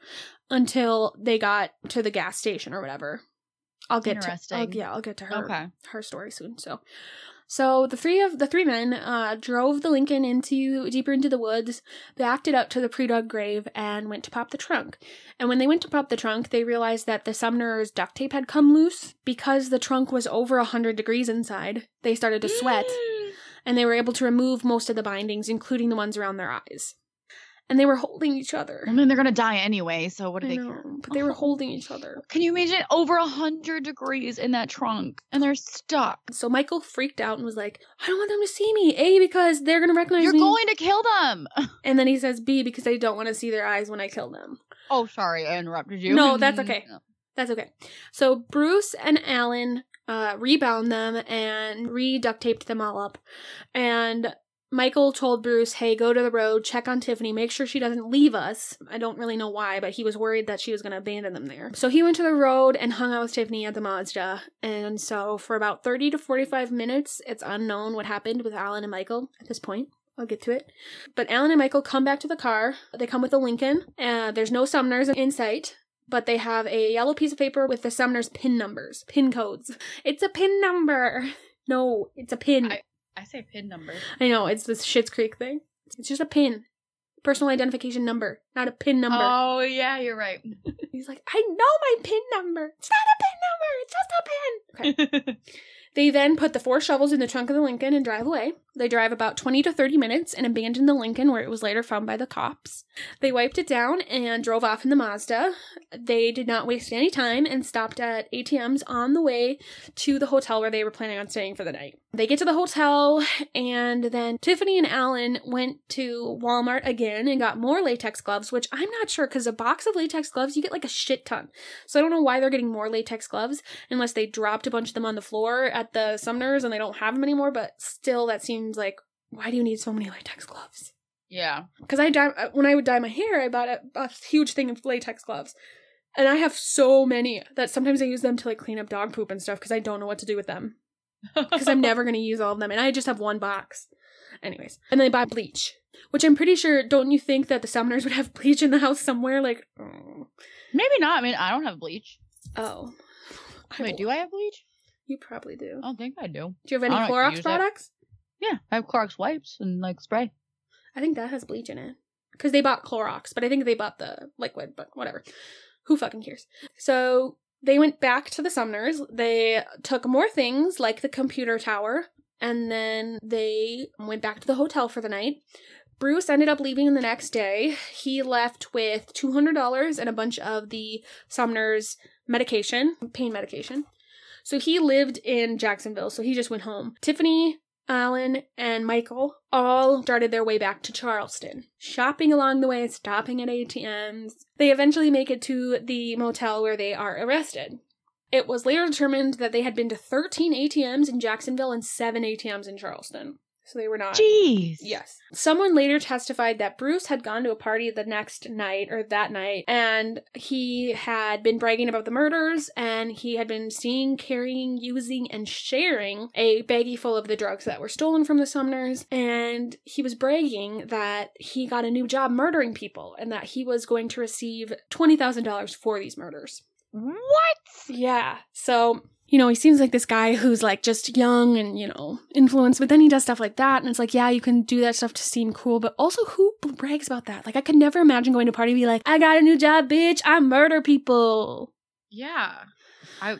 until they got to the gas station or whatever. I'll get to, I'll, yeah, I'll get to her Okay. her story soon. So, so the three of the three men uh, drove the Lincoln into deeper into the woods, backed it up to the pre-dug grave, and went to pop the trunk. And when they went to pop the trunk, they realized that the Sumner's duct tape had come loose because the trunk was over a hundred degrees inside. They started to sweat and they were able to remove most of the bindings, including the ones around their eyes. And they were holding each other. I mean, they're going to die anyway, so what do I they know, care? but they were holding each other. Can you imagine over a hundred degrees in that trunk and they're stuck? So Michael freaked out and was like, "I don't want them to see me. A because they're gonna recognize me. You're me, going to kill them. and then he says B because I don't want to see their eyes when I kill them. Oh, sorry, I interrupted you. No, that's okay. That's okay. So Bruce and Alan uh, rebound them and re duct taped them all up. And Michael told Bruce, hey, go to the road, check on Tiffany, make sure she doesn't leave us. I don't really know why, but he was worried that she was going to abandon them there. So he went to the road and hung out with Tiffany at the Mazda. And so for about 30 to 45 minutes, it's unknown what happened with Alan and Michael at this point. I'll get to it. But Alan and Michael come back to the car. They come with a Lincoln. Uh, there's no Sumners in sight but they have a yellow piece of paper with the Sumner's pin numbers, pin codes. It's a pin number. No, it's a pin. I, I say pin number. I know, it's this Schitt's Creek thing. It's just a pin. Personal identification number, not a pin number. Oh yeah, you're right. He's like, I know my pin number. It's not a pin number. It's just a pin. Okay. They then put the four shovels in the trunk of the Lincoln and drive away. They drive about 20 to 30 minutes and abandon the Lincoln where it was later found by the cops. They wiped it down and drove off in the Mazda. They did not waste any time and stopped at ATMs on the way to the hotel where they were planning on staying for the night. They get to the hotel and then Tiffany and Alan went to Walmart again and got more latex gloves, which I'm not sure because a box of latex gloves, you get like a shit ton. So I don't know why they're getting more latex gloves unless they dropped a bunch of them on the floor at the Sumners and they don't have them anymore, but still that seems like why do you need so many latex gloves? Yeah. Because I dye uh, when I would dye my hair, I bought a, a huge thing of latex gloves, and I have so many that sometimes I use them to like clean up dog poop and stuff because I don't know what to do with them because I'm never gonna use all of them, and I just have one box. Anyways, and they bought bleach, which I'm pretty sure. Don't you think that the Sumners would have bleach in the house somewhere? Like, oh, Maybe not. I mean, I don't have bleach. oh. I Wait, do I have bleach? you probably do? I don't think I do. Do you have any Clorox products? Yeah, I have Clorox wipes and like spray. I think that has bleach in it. Because they bought Clorox, but I think they bought the liquid, but whatever. Who fucking cares? So they went back to the Sumners. They took more things like the computer tower, and then they went back to the hotel for the night. Bruce ended up leaving the next day. He left with $200 and a bunch of the Sumner's medication, pain medication. So he lived in Jacksonville, so he just went home. Tiffany, Alan, and Michael all darted their way back to Charleston, shopping along the way, stopping at ATMs. They eventually make it to the motel where they are arrested. It was later determined that they had been to 13 ATMs in Jacksonville and 7 ATMs in Charleston. So they were not. Jeez. Yes. Someone later testified that Bruce had gone to a party the next night or that night and he had been bragging about the murders and he had been seeing, carrying, using, and sharing a baggie full of the drugs that were stolen from the Sumners. And he was bragging that he got a new job murdering people and that he was going to receive $20,000 for these murders. What? Yeah. So, you know, he seems like this guy who's like just young and, you know, influenced, but then he does stuff like that. And it's like, yeah, you can do that stuff to seem cool, but also who brags about that? Like, I could never imagine going to a party and be like, I got a new job, bitch. I murder people. Yeah. I.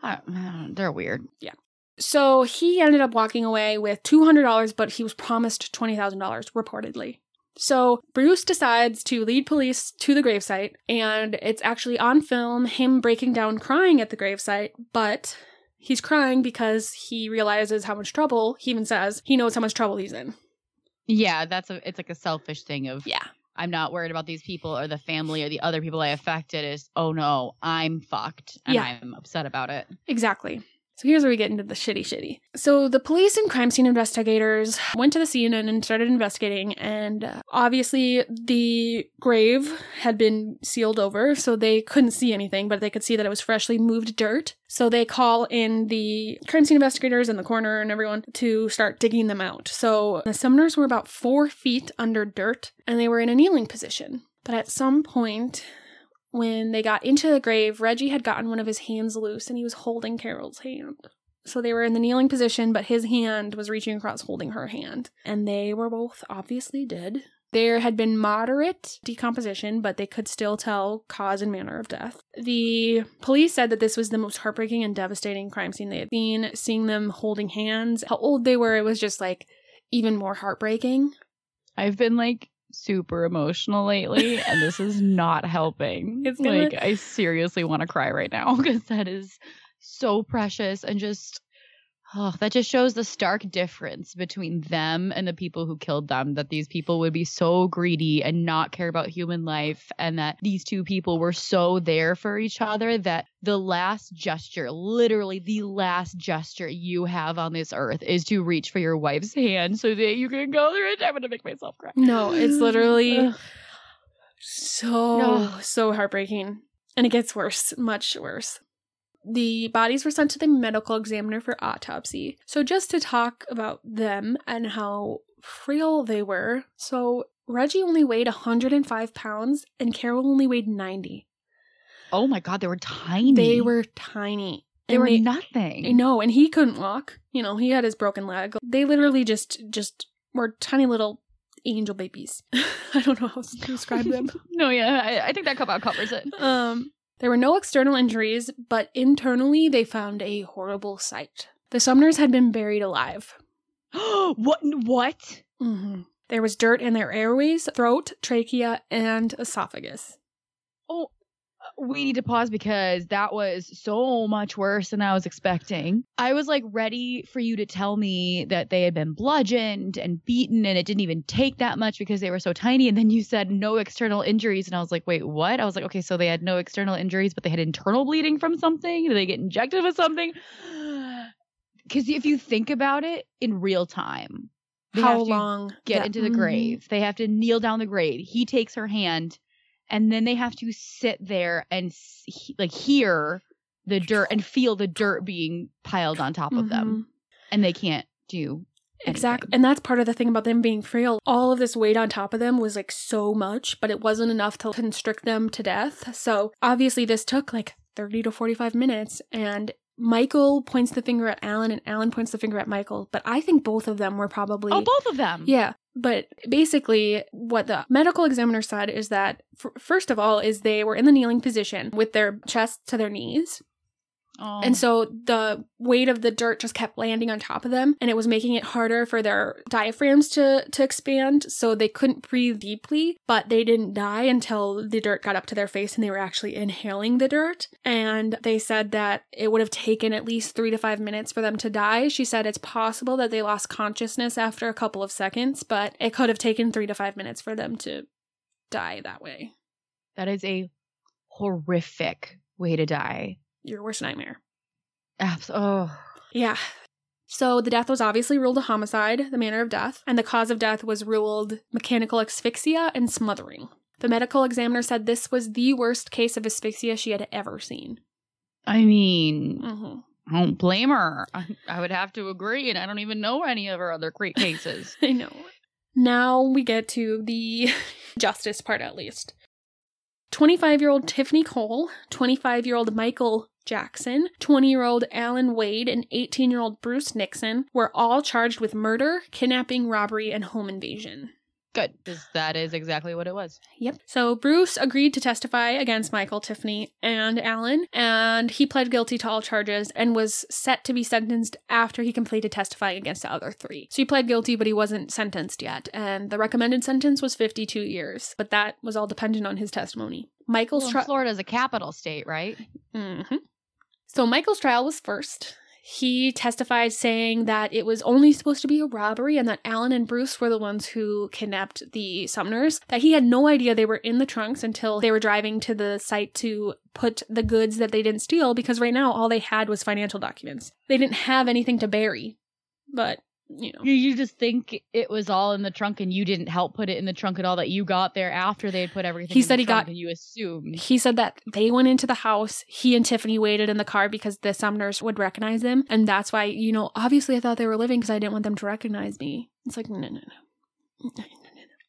I uh, they're weird. Yeah. So he ended up walking away with $200, but he was promised $20,000 reportedly. So Bruce decides to lead police to the gravesite, and it's actually on film him breaking down crying at the gravesite, but he's crying because he realizes how much trouble, he even says, he knows how much trouble he's in. Yeah, that's a. It's like a selfish thing of. Yeah. I'm not worried about these people or the family or the other people I affected. Is oh no, I'm fucked and Yeah. I'm upset about it. Exactly. So here's where we get into the shitty shitty. So the police and crime scene investigators went to the scene and, started investigating, and uh, obviously the grave had been sealed over, so they couldn't see anything, but they could see that it was freshly moved dirt. So they call in the crime scene investigators and the coroner and everyone to start digging them out. So the Sumners were about four feet under dirt, and they were in a kneeling position. But at some point, when they got into the grave, Reggie had gotten one of his hands loose and he was holding Carol's hand. So they were in the kneeling position, but his hand was reaching across holding her hand. And they were both obviously dead. There had been moderate decomposition, but they could still tell cause and manner of death. The police said that this was the most heartbreaking and devastating crime scene they had seen. Seeing them holding hands, how old they were, it was just like even more heartbreaking. I've been like super emotional lately, and this is not helping. It's gonna- like I seriously want to cry right now because that is so precious and just. Oh, that just shows the stark difference between them and the people who killed them. That these people would be so greedy and not care about human life, and that these two people were so there for each other that the last gesture, literally the last gesture you have on this earth, is to reach for your wife's hand so that you can go through it. I'm gonna make myself cry. No, it's literally so Ugh. so heartbreaking and it gets worse much worse the bodies were sent to the medical examiner for autopsy so just to talk about them and how frail they were so reggie only weighed 105 pounds and carol only weighed 90 Oh my god, they were tiny. they were tiny they And were nothing. Know, and he couldn't walk. You know, he had his broken leg. They literally just just were tiny little angel babies. I don't know how to describe them. no, yeah, I, I think that about covers it. Um, there were no external injuries, but internally they found a horrible sight. The Sumners had been buried alive. what? What? Mm-hmm. There was dirt in their airways, throat, trachea, and esophagus. We need to pause because that was so much worse than I was expecting. I was like ready for you to tell me that they had been bludgeoned and beaten and it didn't even take that much because they were so tiny. And then you said no external injuries. And I was like, wait, what? I was like, okay, so they had no external injuries, but they had internal bleeding from something? Did they get injected with something? Because if you think about it in real time, how long get into the mm-hmm. grave. They have to kneel down the grave. He takes her hand and then they have to sit there and like hear the dirt and feel the dirt being piled on top of mm-hmm. them and they can't do Exactly. And that's part of the thing about them being frail. All of this weight on top of them was like so much, but it wasn't enough to constrict them to death. So obviously, this took like 30 to 45 minutes. And Michael points the finger at Alan and Alan points the finger at Michael, but I think both of them were probably. Oh, both of them. Yeah. But basically, what the medical examiner said is that, f- first of all, is they were in the kneeling position with their chest to their knees. Oh. And so the weight of the dirt just kept landing on top of them and it was making it harder for their diaphragms to to expand so they couldn't breathe deeply, but they didn't die until the dirt got up to their face and they were actually inhaling the dirt. And they said that it would have taken at least 3 to 5 minutes for them to die. She said it's possible that they lost consciousness after a couple of seconds, but it could have taken 3 to 5 minutes for them to die that way. That is a horrific way to die your worst nightmare. Abs- oh. Yeah. So the death was obviously ruled a homicide, the manner of death, and the cause of death was ruled mechanical asphyxia and smothering. The medical examiner said this was the worst case of asphyxia she had ever seen. I mean, mm-hmm. I don't blame her. I, I, would have to agree, and I don't even know any of her other great cases. I know. Now we get to the justice part, at least. 25 year old Tiffany Cole, 25 year old Michael Jackson, 20 year old Alan Wade, and 18 year old Bruce Nixon were all charged with murder, kidnapping, robbery, and home invasion. Good, because that is exactly what it was. Yep. So Bruce agreed to testify against Michael, Tiffany, and Alan, and he pled guilty to all charges and was set to be sentenced after he completed testifying against the other three. So he pled guilty, but he wasn't sentenced yet, and the recommended sentence was 52 years, but that was all dependent on his testimony. Michael's well, tri- Florida is a capital state, right? Mm-hmm. So Michael's trial was first. He testified saying that it was only supposed to be a robbery and that Alan and Bruce were the ones who kidnapped the Sumners, that he had no idea they were in the trunks until they were driving to the site to put the goods that they didn't steal because right now all they had was financial documents. They didn't have anything to bury. But you know. You just think it was all in the trunk and you didn't help put it in the trunk at all that you got there after they had put everything he said he got and you assumed. He said that they went into the house, he and Tiffany waited in the car because the Sumners would recognize them and that's why, you know, obviously I thought they were living because I didn't want them to recognize me. It's like no no no.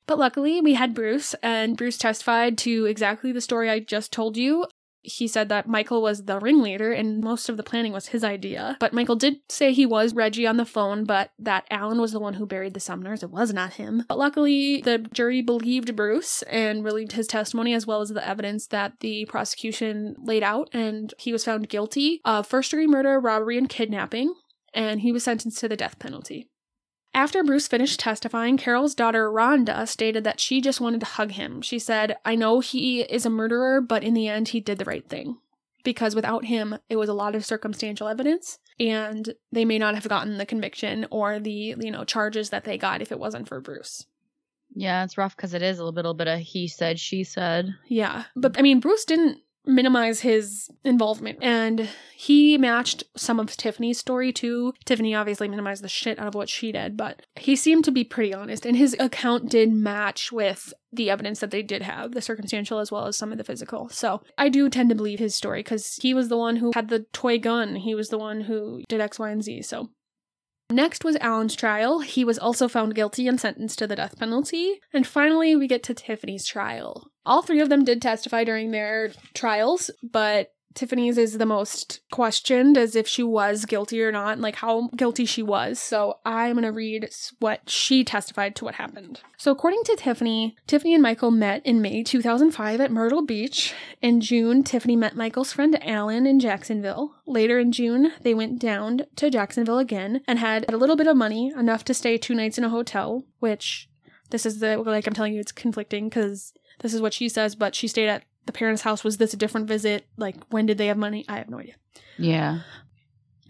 But luckily, we had Bruce, and Bruce testified to exactly the story I just told you he said that Michael was the ringleader and most of the planning was his idea. But Michael did say he was Reggie on the phone, but that Alan was the one who buried the Sumners. It was not him. But luckily, the jury believed Bruce and believed his testimony as well as the evidence that the prosecution laid out, and he was found guilty of first degree murder, robbery, and kidnapping, and he was sentenced to the death penalty. After Bruce finished testifying, Carol's daughter Rhonda stated that she just wanted to hug him. She said, I know he is a murderer, but in the end, he did the right thing. Because without him, it was a lot of circumstantial evidence, and they may not have gotten the conviction or the, you know, charges that they got if it wasn't for Bruce. Yeah, it's rough because it is a little bit of he said, she said. Yeah. But I mean, Bruce didn't minimize his involvement. And he matched some of Tiffany's story too. Tiffany obviously minimized the shit out of what she did, but he seemed to be pretty honest. And his account did match with the evidence that they did have, the circumstantial as well as some of the physical. So I do tend to believe his story because he was the one who had the toy gun. He was the one who did X, Y, and Z. So Next was Alan's trial. He was also found guilty and sentenced to the death penalty. And finally, we get to Tiffany's trial. All three of them did testify during their trials, but Tiffany's is the most questioned as if she was guilty or not, and like how guilty she was. So I'm going to read what she testified to what happened. So, according to Tiffany, Tiffany and Michael met in May 2005 at Myrtle Beach. In June, Tiffany met Michael's friend Alan in Jacksonville. Later in June, they went down to Jacksonville again and had a little bit of money, enough to stay two nights in a hotel, which this is the, like I'm telling you, it's conflicting because this is what she says, but she stayed at the parents' house. Was this a different visit? Like, when did they have money? I have no idea. Yeah.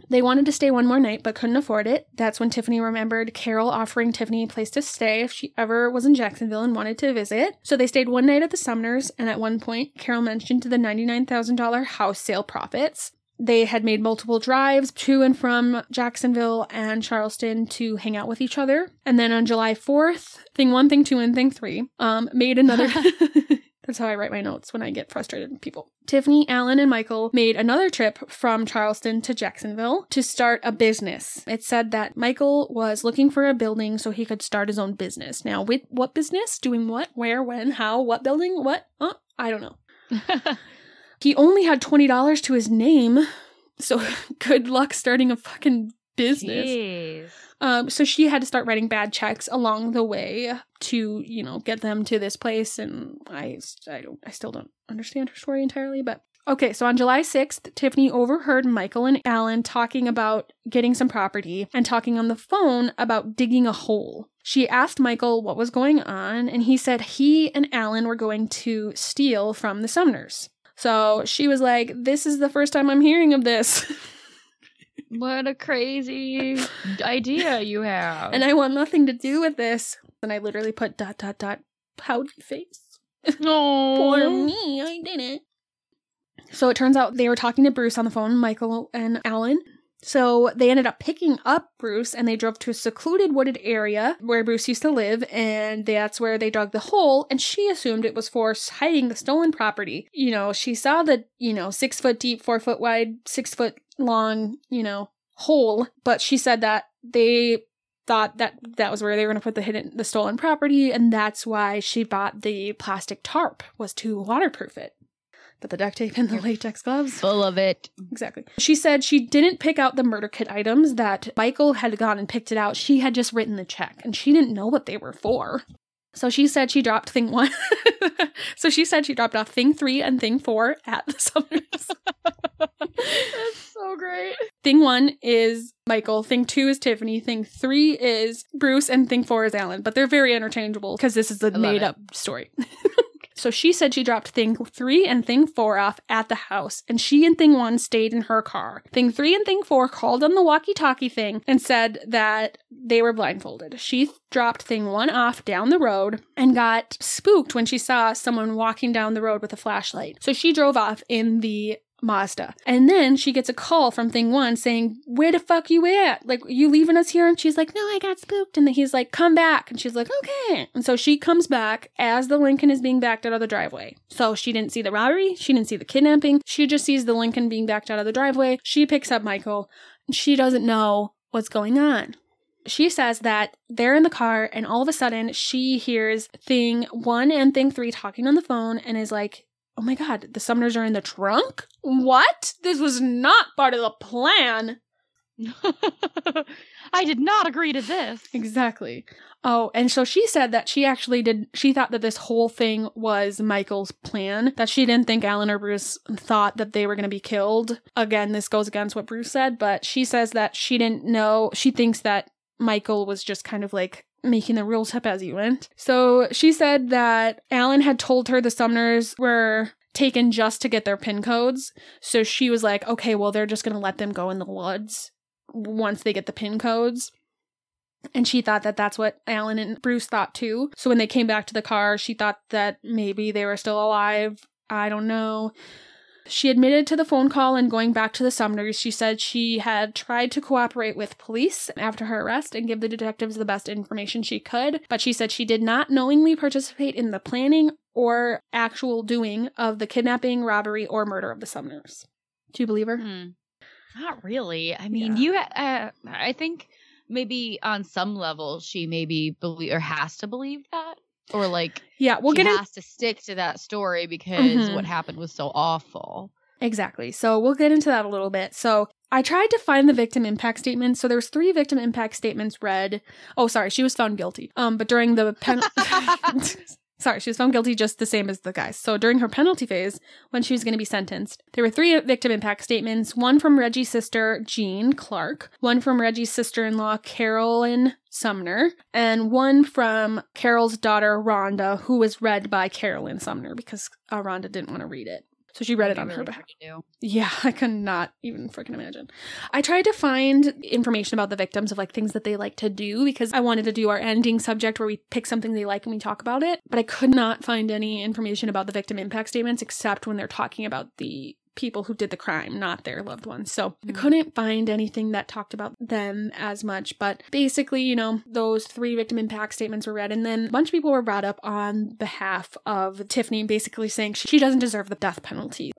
They wanted to stay one more night but couldn't afford it. That's when Tiffany remembered Carol offering Tiffany a place to stay if she ever was in Jacksonville and wanted to visit. So they stayed one night at the Sumners, and at one point, Carol mentioned to the $99,000 house sale profits. They had made multiple drives to and from Jacksonville and Charleston to hang out with each other. And then on July 4th, thing one, thing two, and thing three, um, made another. That's how I write my notes when I get frustrated with people. Tiffany, Alan, and Michael made another trip from Charleston to Jacksonville to start a business. It said that Michael was looking for a building so he could start his own business. Now, with what business? Doing what? Where? When? How? What building? What? Uh, I don't know. He only had $20 to his name, so good luck starting a fucking business. Jeez. Um, so she had to start writing bad checks along the way to, you know, get them to this place. And I, I don't, I still don't understand her story entirely. But okay, so on July sixth, Tiffany overheard Michael and Alan talking about getting some property and talking on the phone about digging a hole. She asked Michael what was going on, and he said he and Alan were going to steal from the Sumners. So she was like, "This is the first time I'm hearing of this." What a crazy idea you have. and I want nothing to do with this. And I literally put dot dot dot pouty face. no. Poor me, I did it. So it turns out they were talking to Bruce on the phone, Michael and Alan. So they ended up picking up Bruce and they drove to a secluded wooded area where Bruce used to live, and that's where they dug the hole. And she assumed it was for hiding the stolen property. You know, she saw the, you know, six foot deep, four foot wide, six foot long, you know, hole, but she said that they thought that that was where they were going to put the hidden the stolen property and that's why she bought the plastic tarp was to waterproof it but the duct tape and the latex gloves Full of it. exactly she said she didn't pick out the murder kit items that michael had gone and picked it out she had just written the check and she didn't know what they were for so she said she dropped thing one so she said she dropped off thing three and thing four at the Sumners That's so great. Thing one is Michael. Thing two is Tiffany. Thing three is Bruce. And thing four is Alan. But they're very interchangeable because this is a made it. up story. so she said she dropped thing three and thing four off at the house. And she and thing one stayed in her car. Thing three and thing four called on the walkie talkie thing and said that they were blindfolded. She dropped thing one off down the road and got spooked when she saw someone walking down the road with a flashlight. So she drove off in the Mazda. And then she gets a call from Thing One saying, Where the fuck you at? Like, you leaving us here? And she's like, No, I got spooked. And then he's like, Come back. And she's like, Okay. And so she comes back as the Lincoln is being backed out of the driveway. So she didn't see the robbery. She didn't see the kidnapping. She just sees the Lincoln being backed out of the driveway. She picks up Michael. She doesn't know what's going on. She says that they're in the car, and all of a sudden she hears thing one and thing three talking on the phone and is like, Oh my god, the Sumners are in the trunk? What? This was not part of the plan. I did not agree to this. Exactly. Oh, and so she said that she actually did, she thought that this whole thing was Michael's plan, that she didn't think Alan or Bruce thought that they were going to be killed. Again, this goes against what Bruce said, but she says that she didn't know, she thinks that Michael was just kind of like making the rules up as he went. So she said that Alan had told her the Sumners were taken just to get their pin codes. So she was like, okay, well, they're just going to let them go in the woods once they get the pin codes. And she thought that that's what Alan and Bruce thought too. So when they came back to the car, she thought that maybe they were still alive. I don't know. She admitted to the phone call and going back to the Sumners. She said she had tried to cooperate with police after her arrest and give the detectives the best information she could, but she said she did not knowingly participate in the planning or actual doing of the kidnapping, robbery, or murder of the Sumners. Do you believe her? Hmm. Not really. I mean, Yeah. you. Ha- uh, I think maybe on some level she maybe believe or has to believe that, or like Yeah, we'll she get in- has to stick to that story because Mhm. what happened was so awful. Exactly. So we'll get into that a little bit. So I tried to find the victim impact statements. So there was three victim impact statements read. Oh, sorry, she was found guilty. Um, but during the pen. Sorry, she was found guilty just the same as the guys. So during her penalty phase, when she was going to be sentenced, there were three victim impact statements one from Reggie's sister, Jean Clark, one from Reggie's sister in law, Carolyn Sumner, and one from Carol's daughter, Rhonda, who was read by Carolyn Sumner because uh, Rhonda didn't want to read it. So she read it on her behalf. Yeah, I could not even freaking imagine. I tried to find information about the victims of like things that they like to do because I wanted to do our ending subject where we pick something they like and we talk about it. But I could not find any information about the victim impact statements except when they're talking about the people who did the crime, not their loved ones. So I mm. couldn't find anything that talked about them as much. But basically, you know, those three victim impact statements were read, and then a bunch of people were brought up on behalf of Tiffany, basically saying she doesn't deserve the death penalty.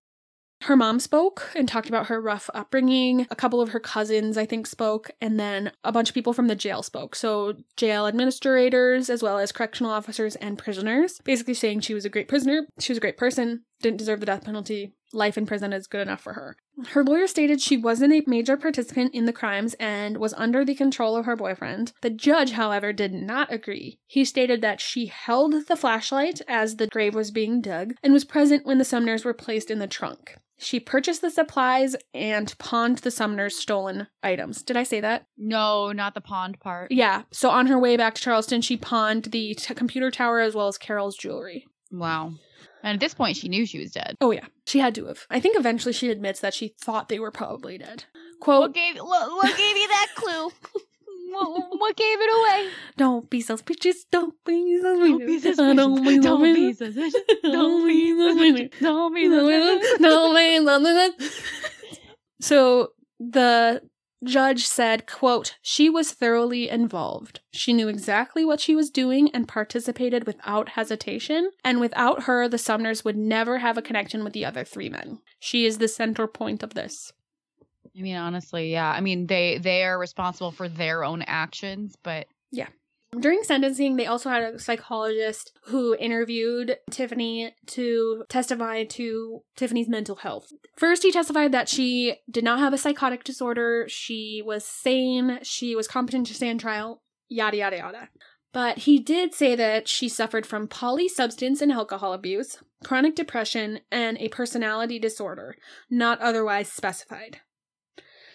Her mom spoke and talked about her rough upbringing. A couple of her cousins, I think, spoke, and then a bunch of people from the jail spoke. So, jail administrators, as well as correctional officers and prisoners, basically saying she was a great prisoner, she was a great person, didn't deserve the death penalty, life in prison is good enough for her. Her lawyer stated she wasn't a major participant in the crimes and was under the control of her boyfriend. The judge, however, did not agree. He stated that she held the flashlight as the grave was being dug and was present when the Sumners were placed in the trunk. She purchased the supplies and pawned the Sumner's stolen items. Did I say that? No, not the pond part. Yeah. So on her way back to Charleston, she pawned the t- computer tower as well as Carol's jewelry. Wow. And at this point, she knew she was dead. Oh, yeah. She had to have. I think eventually she admits that she thought they were probably dead. Quote What gave what, what gave you that clue? what, what gave it away? Don't be suspicious. Don't be Don't be suspicious. suspicious. Don't be Don't be suspicious. suspicious. Don't be suspicious. Don't be suspicious. Don't be suspicious. So the judge said, quote, she was thoroughly involved. She knew exactly what she was doing and participated without hesitation. And without her, the Sumners would never have a connection with the other three men. She is the center point of this. I mean, honestly, yeah. I mean, they they are responsible for their own actions, but During sentencing, they also had a psychologist who interviewed Tiffany to testify to Tiffany's mental health. First, he testified that she did not have a psychotic disorder, she was sane, she was competent to stand trial, yada, yada, yada. But he did say that she suffered from polysubstance and alcohol abuse, chronic depression, and a personality disorder, not otherwise specified.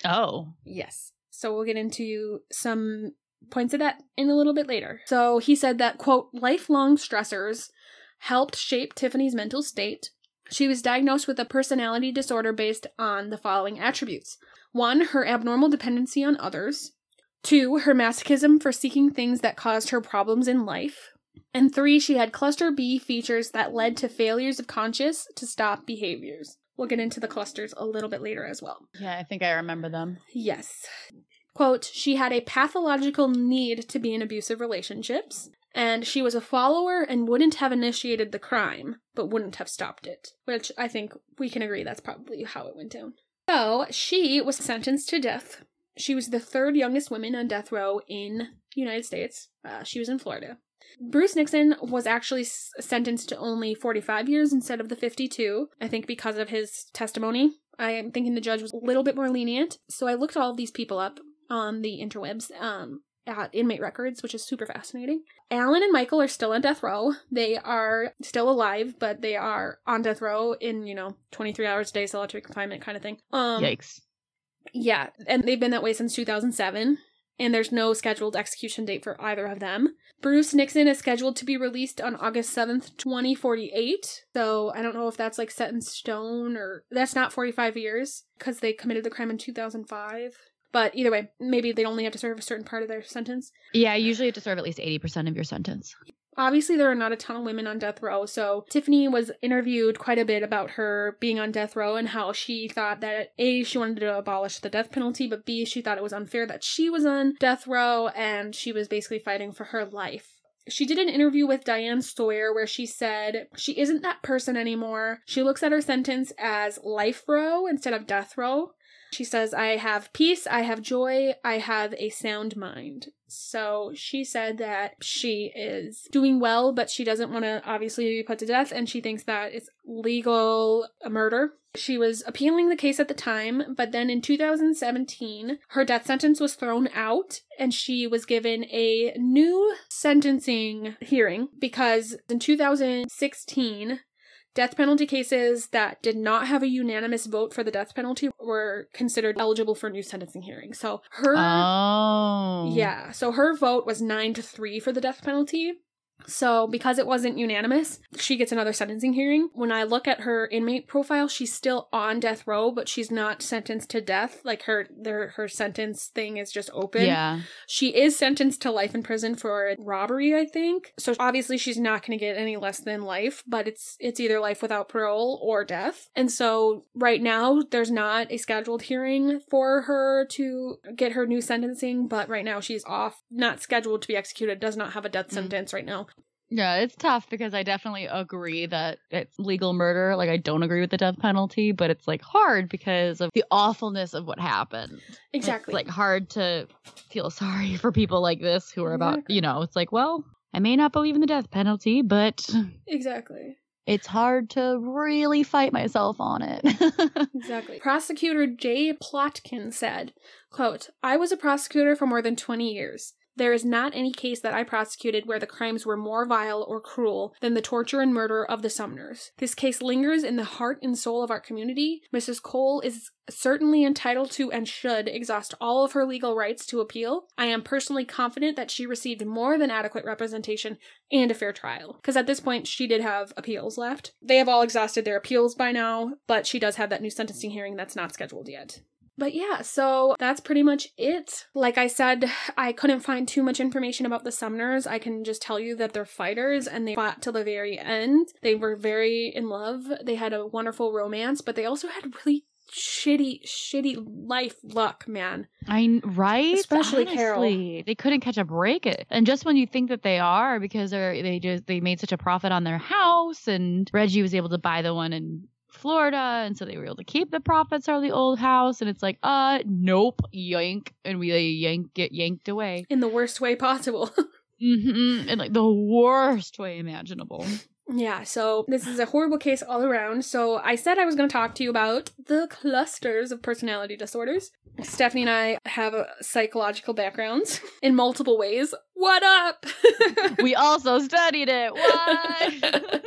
oh, Yes. So we'll get into some points of that in a little bit later. So he said that, quote, lifelong stressors helped shape Tiffany's mental state. She was diagnosed with a personality disorder based on the following attributes one, her abnormal dependency on others, two, her masochism for seeking things that caused her problems in life. And three, she had cluster B features that led to failures of conscious to stop behaviors. We'll get into the clusters a little bit later as well. yeah. I think I remember them. Yes. Quote, she had a pathological need to be in abusive relationships, and she was a follower and wouldn't have initiated the crime, but wouldn't have stopped it. Which I think we can agree that's probably how it went down. So she was sentenced to death. She was the third youngest woman on death row in United States. Uh, she was in Florida. Bruce Nixon was actually sentenced to only 45 years instead of the 52, I think because of his testimony. I am thinking the judge was a little bit more lenient. So I looked all of these people up on the interwebs um, at inmate records, which is super fascinating. Alan and Michael are still on death row. They are still alive, but they are on death row in, you know, 23 hours a day solitary confinement kind of thing. Um, Yikes. yeah, and they've been that way since 2007, and there's no scheduled execution date for either of them. Bruce Nixon is scheduled to be released on August 7th, 2048. So I don't know if that's like set in stone or that's not 45 years because they committed the crime in 2005. But either way, maybe they only have to serve a certain part of their sentence. Yeah, you usually you have to serve at least 80% of your sentence. Obviously, there are not a ton of women on death row, so Tiffany was interviewed quite a bit about her being on death row and how she thought that A, she wanted to abolish the death penalty, but B, she thought it was unfair that she was on death row and she was basically fighting for her life. She did an interview with Diane Sawyer where she said she isn't that person anymore. She looks at her sentence as life row instead of death row. She says, I have peace, I have joy, I have a sound mind. So she said that she is doing well, but she doesn't want to obviously be put to death, and she thinks that it's legal murder. She was appealing the case at the time, but then in 2017, her death sentence was thrown out and she was given a new sentencing hearing because in 2016, Death penalty cases that did not have a unanimous vote for the death penalty were considered eligible for new sentencing hearings. So her Oh. yeah, so her vote was 9 to 3 for the death penalty. So, because it wasn't unanimous, she gets another sentencing hearing. When I look at her inmate profile, she's still on death row, but she's not sentenced to death. Like her their her sentence thing is just open. Yeah. She is sentenced to life in prison for robbery, I think. So obviously she's not going to get any less than life, but it's it's either life without parole or death. And so right now there's not a scheduled hearing for her to get her new sentencing, but right now she's off, not scheduled to be executed, does not have a death Mm. sentence right now. Yeah, it's tough because I definitely agree that it's legal murder. Like I don't agree with the death penalty, but it's like hard because of the awfulness of what happened. Exactly. It's like hard to feel sorry for people like this who are about, Exactly. you know, it's like, well, I may not believe in the death penalty, but exactly. it's hard to really fight myself on it. Exactly. Prosecutor Jay Plotkin said, quote, I was a prosecutor for more than 20 years. There is not any case that I prosecuted where the crimes were more vile or cruel than the torture and murder of the Sumners. This case lingers in the heart and soul of our community. Mrs. Cole is certainly entitled to and should exhaust all of her legal rights to appeal. I am personally confident that she received more than adequate representation and a fair trial. Because at this point, she did have appeals left. They have all exhausted their appeals by now, but she does have that new sentencing hearing that's not scheduled yet. But yeah, so that's pretty much it. Like I said, I couldn't find too much information about the Sumners. I can just tell you that they're fighters and they fought till the very end. They were very in love. They had a wonderful romance, but they also had really shitty, shitty life luck, man. I right, Especially Carol. They couldn't catch a break. It and just when you think that they are, because they're they just they made such a profit on their house, and Reggie was able to buy the one in Florida, and so they were able to keep the profits out of the old house. And it's like, uh, nope, yank, and we yank get yanked away, In the worst way possible. mm-hmm, in like the worst way imaginable. Yeah, so this is a horrible case all around. So I said I was going to talk to you about the clusters of personality disorders. Stephanie and I have uh, psychological backgrounds in multiple ways. What up? we also studied it. What?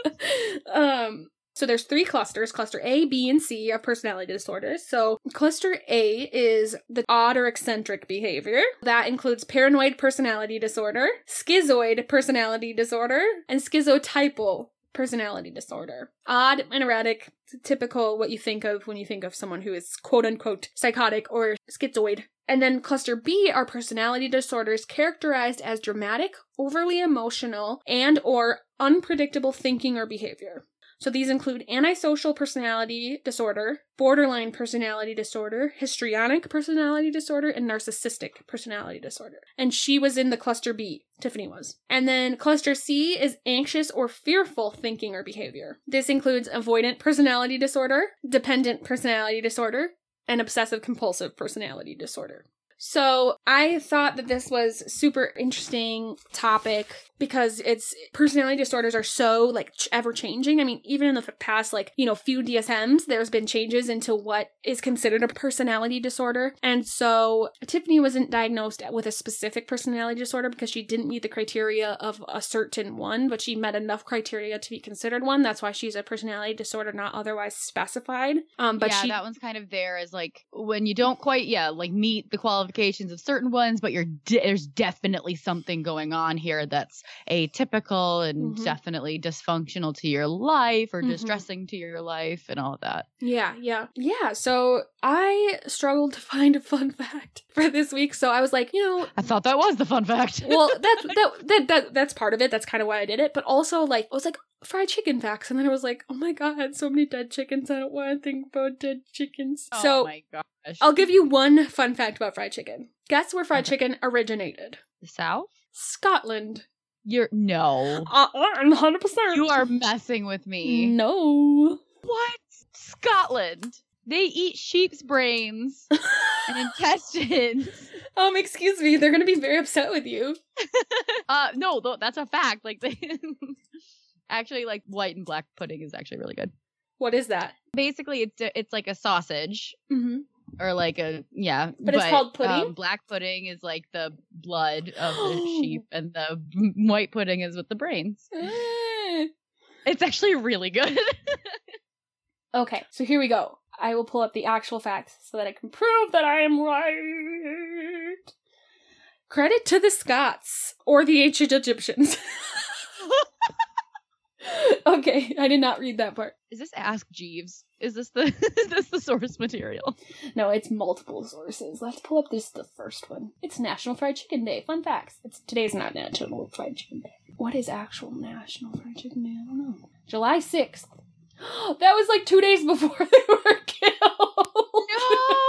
um so there's three clusters, cluster A, B, and C of personality disorders. So cluster A is the odd or eccentric behavior. That includes paranoid personality disorder, schizoid personality disorder, and schizotypal personality disorder. Odd and erratic, typical what you think of when you think of someone who is quote unquote psychotic or schizoid. And then cluster B are personality disorders characterized as dramatic, overly emotional, and or unpredictable thinking or behavior. So these include antisocial personality disorder, borderline personality disorder, histrionic personality disorder, and narcissistic personality disorder. And she was in the cluster B, Tiffany was. And then cluster C is anxious or fearful thinking or behavior. This includes avoidant personality disorder, dependent personality disorder, and obsessive compulsive personality disorder. So I thought that this was super interesting topic because it's personality disorders are so like ch- ever changing. I mean, even in the past like, you know, few DSMs, there's been changes into what is considered a personality disorder. And so Tiffany wasn't diagnosed with a specific personality disorder because she didn't meet the criteria of a certain one, but she met enough criteria to be considered one. That's why she's a personality disorder not otherwise specified. Um but yeah, she that one's kind of there as like when you don't quite, yeah, like meet the qualifications of certain ones, but you're de- there's definitely something going on here that's atypical and Mhm. definitely dysfunctional to your life or Mhm. distressing to your life and all of that. Yeah, yeah. Yeah, so I struggled to find a fun fact for this week. So I was like, you know, I thought that was the fun fact. well, that's that, that that that's part of it. That's kind of why I did it. But also like I was like fried chicken facts and then I was like, "Oh my god, so many dead chickens. I don't want to think about dead chickens." oh so my gosh. I'll give you one fun fact about fried chicken. Guess where fried chicken originated? the South? Scotland. You're no. Uh, 100%. You are messing with me. No. What? Scotland. They eat sheep's brains and intestines. Um, excuse me, they're gonna be very upset with you. Uh, no, th- that's a fact. Like they actually like white and black pudding is actually really good. What is that? Basically, it's it's like a sausage Mm-hmm. Or like a yeah, But it's called pudding? Um, black pudding is like the blood of the sheep, and the white pudding is with the brains. It's actually really good. Okay, so here we go. I will pull up the actual facts so that I can prove that I am right. Credit to the Scots or the ancient Egyptians. okay, I did not read that part. is this Ask Jeeves? Is this the is this the source material? No, it's multiple sources. Let's pull up this the first one. It's National Fried Chicken Day. Fun facts. It's today's not National Fried Chicken Day. What is actual National Fried Chicken Day? I don't know. July sixth. That was like two days before they were killed.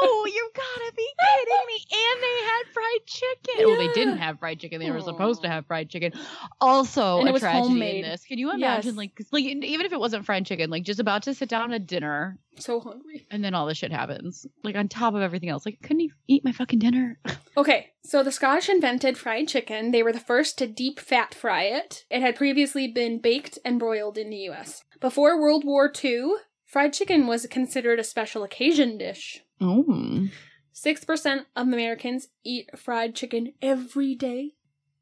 No, you gotta be kidding me! And they had fried chicken. Well, they didn't have fried chicken. They were supposed to have fried chicken. Also, And it a was tragedy homemade. in this. Can you imagine, Yes. like, 'cause, like, even if it wasn't fried chicken, like, just about to sit down at dinner, so hungry. and then all this shit happens, like, on top of everything else. Like, couldn't you eat my fucking dinner? Okay, so the Scottish invented fried chicken. They were the first to deep fat fry it. It had previously been baked and broiled in the US. Before World War II, fried chicken was considered a special occasion dish. Oh, 6% of Americans eat fried chicken every day.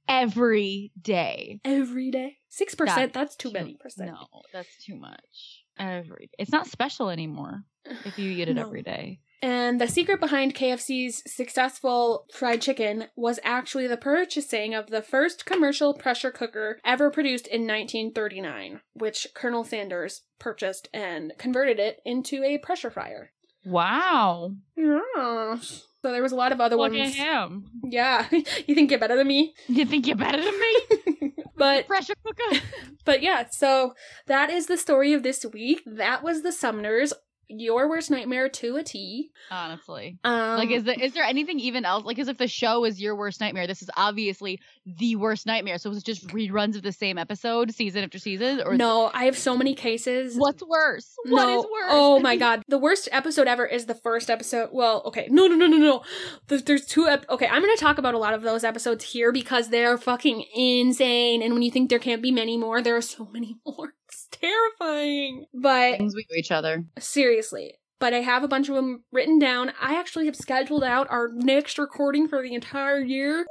every day. Every day. 6%, That's that's too too- many percent. No, that's too much. Every. It's not special anymore if you eat it No. every day. And the secret behind KFC's successful fried chicken was actually the purchasing of the first commercial pressure cooker ever produced in 1939, which Colonel Sanders purchased and converted it into a pressure fryer. Wow. Yes. So there was a lot of other Look ones. at him. Yeah. you think you're better than me? You think you're better than me? but Pressure cooker. but yeah, so that is the story of this week. That was the Sumners. Your worst nightmare to a T. Honestly. Um, Like, is there is there anything even else? Like, as if the show is your worst nightmare, this is obviously the worst nightmare. So it's just reruns of the same episode, season after season, or no, I have so many cases. what's worse? What is No. worse? Oh my god. The worst episode ever is the first episode. Well, okay. No, no, no, no, no. There- There's two. Ep- okay, I'm going to talk about a lot of those episodes here because they're fucking insane. And when you think there can't be many more, there are so many more. It's terrifying. But Things we do each other. seriously. But I have a bunch of them written down. I actually have scheduled out our next recording for the entire year.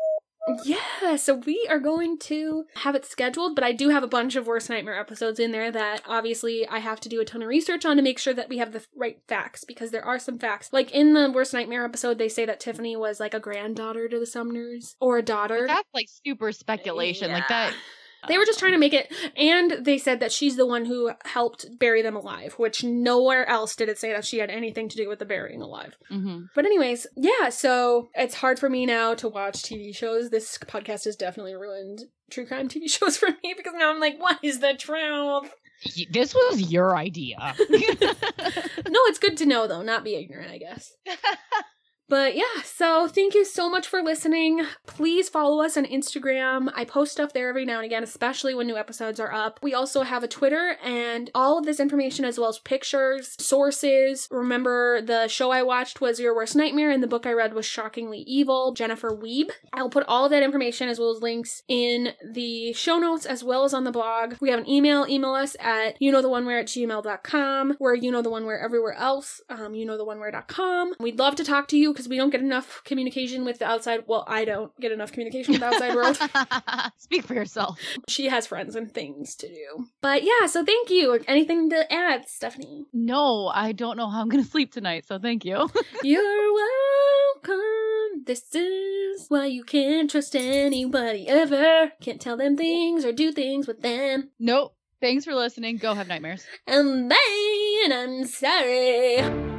Yeah, so we are going to have it scheduled, but I do have a bunch of Worst Nightmare episodes in there that obviously I have to do a ton of research on to make sure that we have the right facts because there are some facts. Like in the Worst Nightmare episode, they say that Tiffany was like a granddaughter to the Sumners or a daughter. That's like super speculation. Like that. They were just trying to make it, and they said that she's the one who helped bury them alive, which nowhere else did it say that she had anything to do with the burying alive. hmm But, anyways, yeah, so it's hard for me now to watch TV shows. This podcast has definitely ruined true crime TV shows for me because now I'm like, what is the truth? This was your idea. No, it's good to know, though, not be ignorant, I guess. But yeah, so thank you so much for listening. Please follow us on Instagram. I post stuff there every now and again, especially when new episodes are up. We also have a Twitter and all of this information as well as pictures, sources. Remember the show I watched was Your Worst Nightmare and the book I read was Shockingly Evil, Jennifer Weeb. I'll put all of that information as well as links in the show notes as well as on the blog. We have an email. Email us at you know the one where at gmail.com. We're you know the one where everywhere else. Um, you know the one where.com. We'd love to talk to you because we don't get enough communication with the outside. Well, I don't get enough communication with the outside world. Speak for yourself. She has friends and things to do. But yeah, so thank you. Anything to add, Stephanie? No, I don't know how I'm gonna sleep tonight, so thank you. You're welcome. This is why you can't trust anybody ever. Can't tell them things or do things with them. nope. Thanks for listening. Go have nightmares. And then I'm sorry.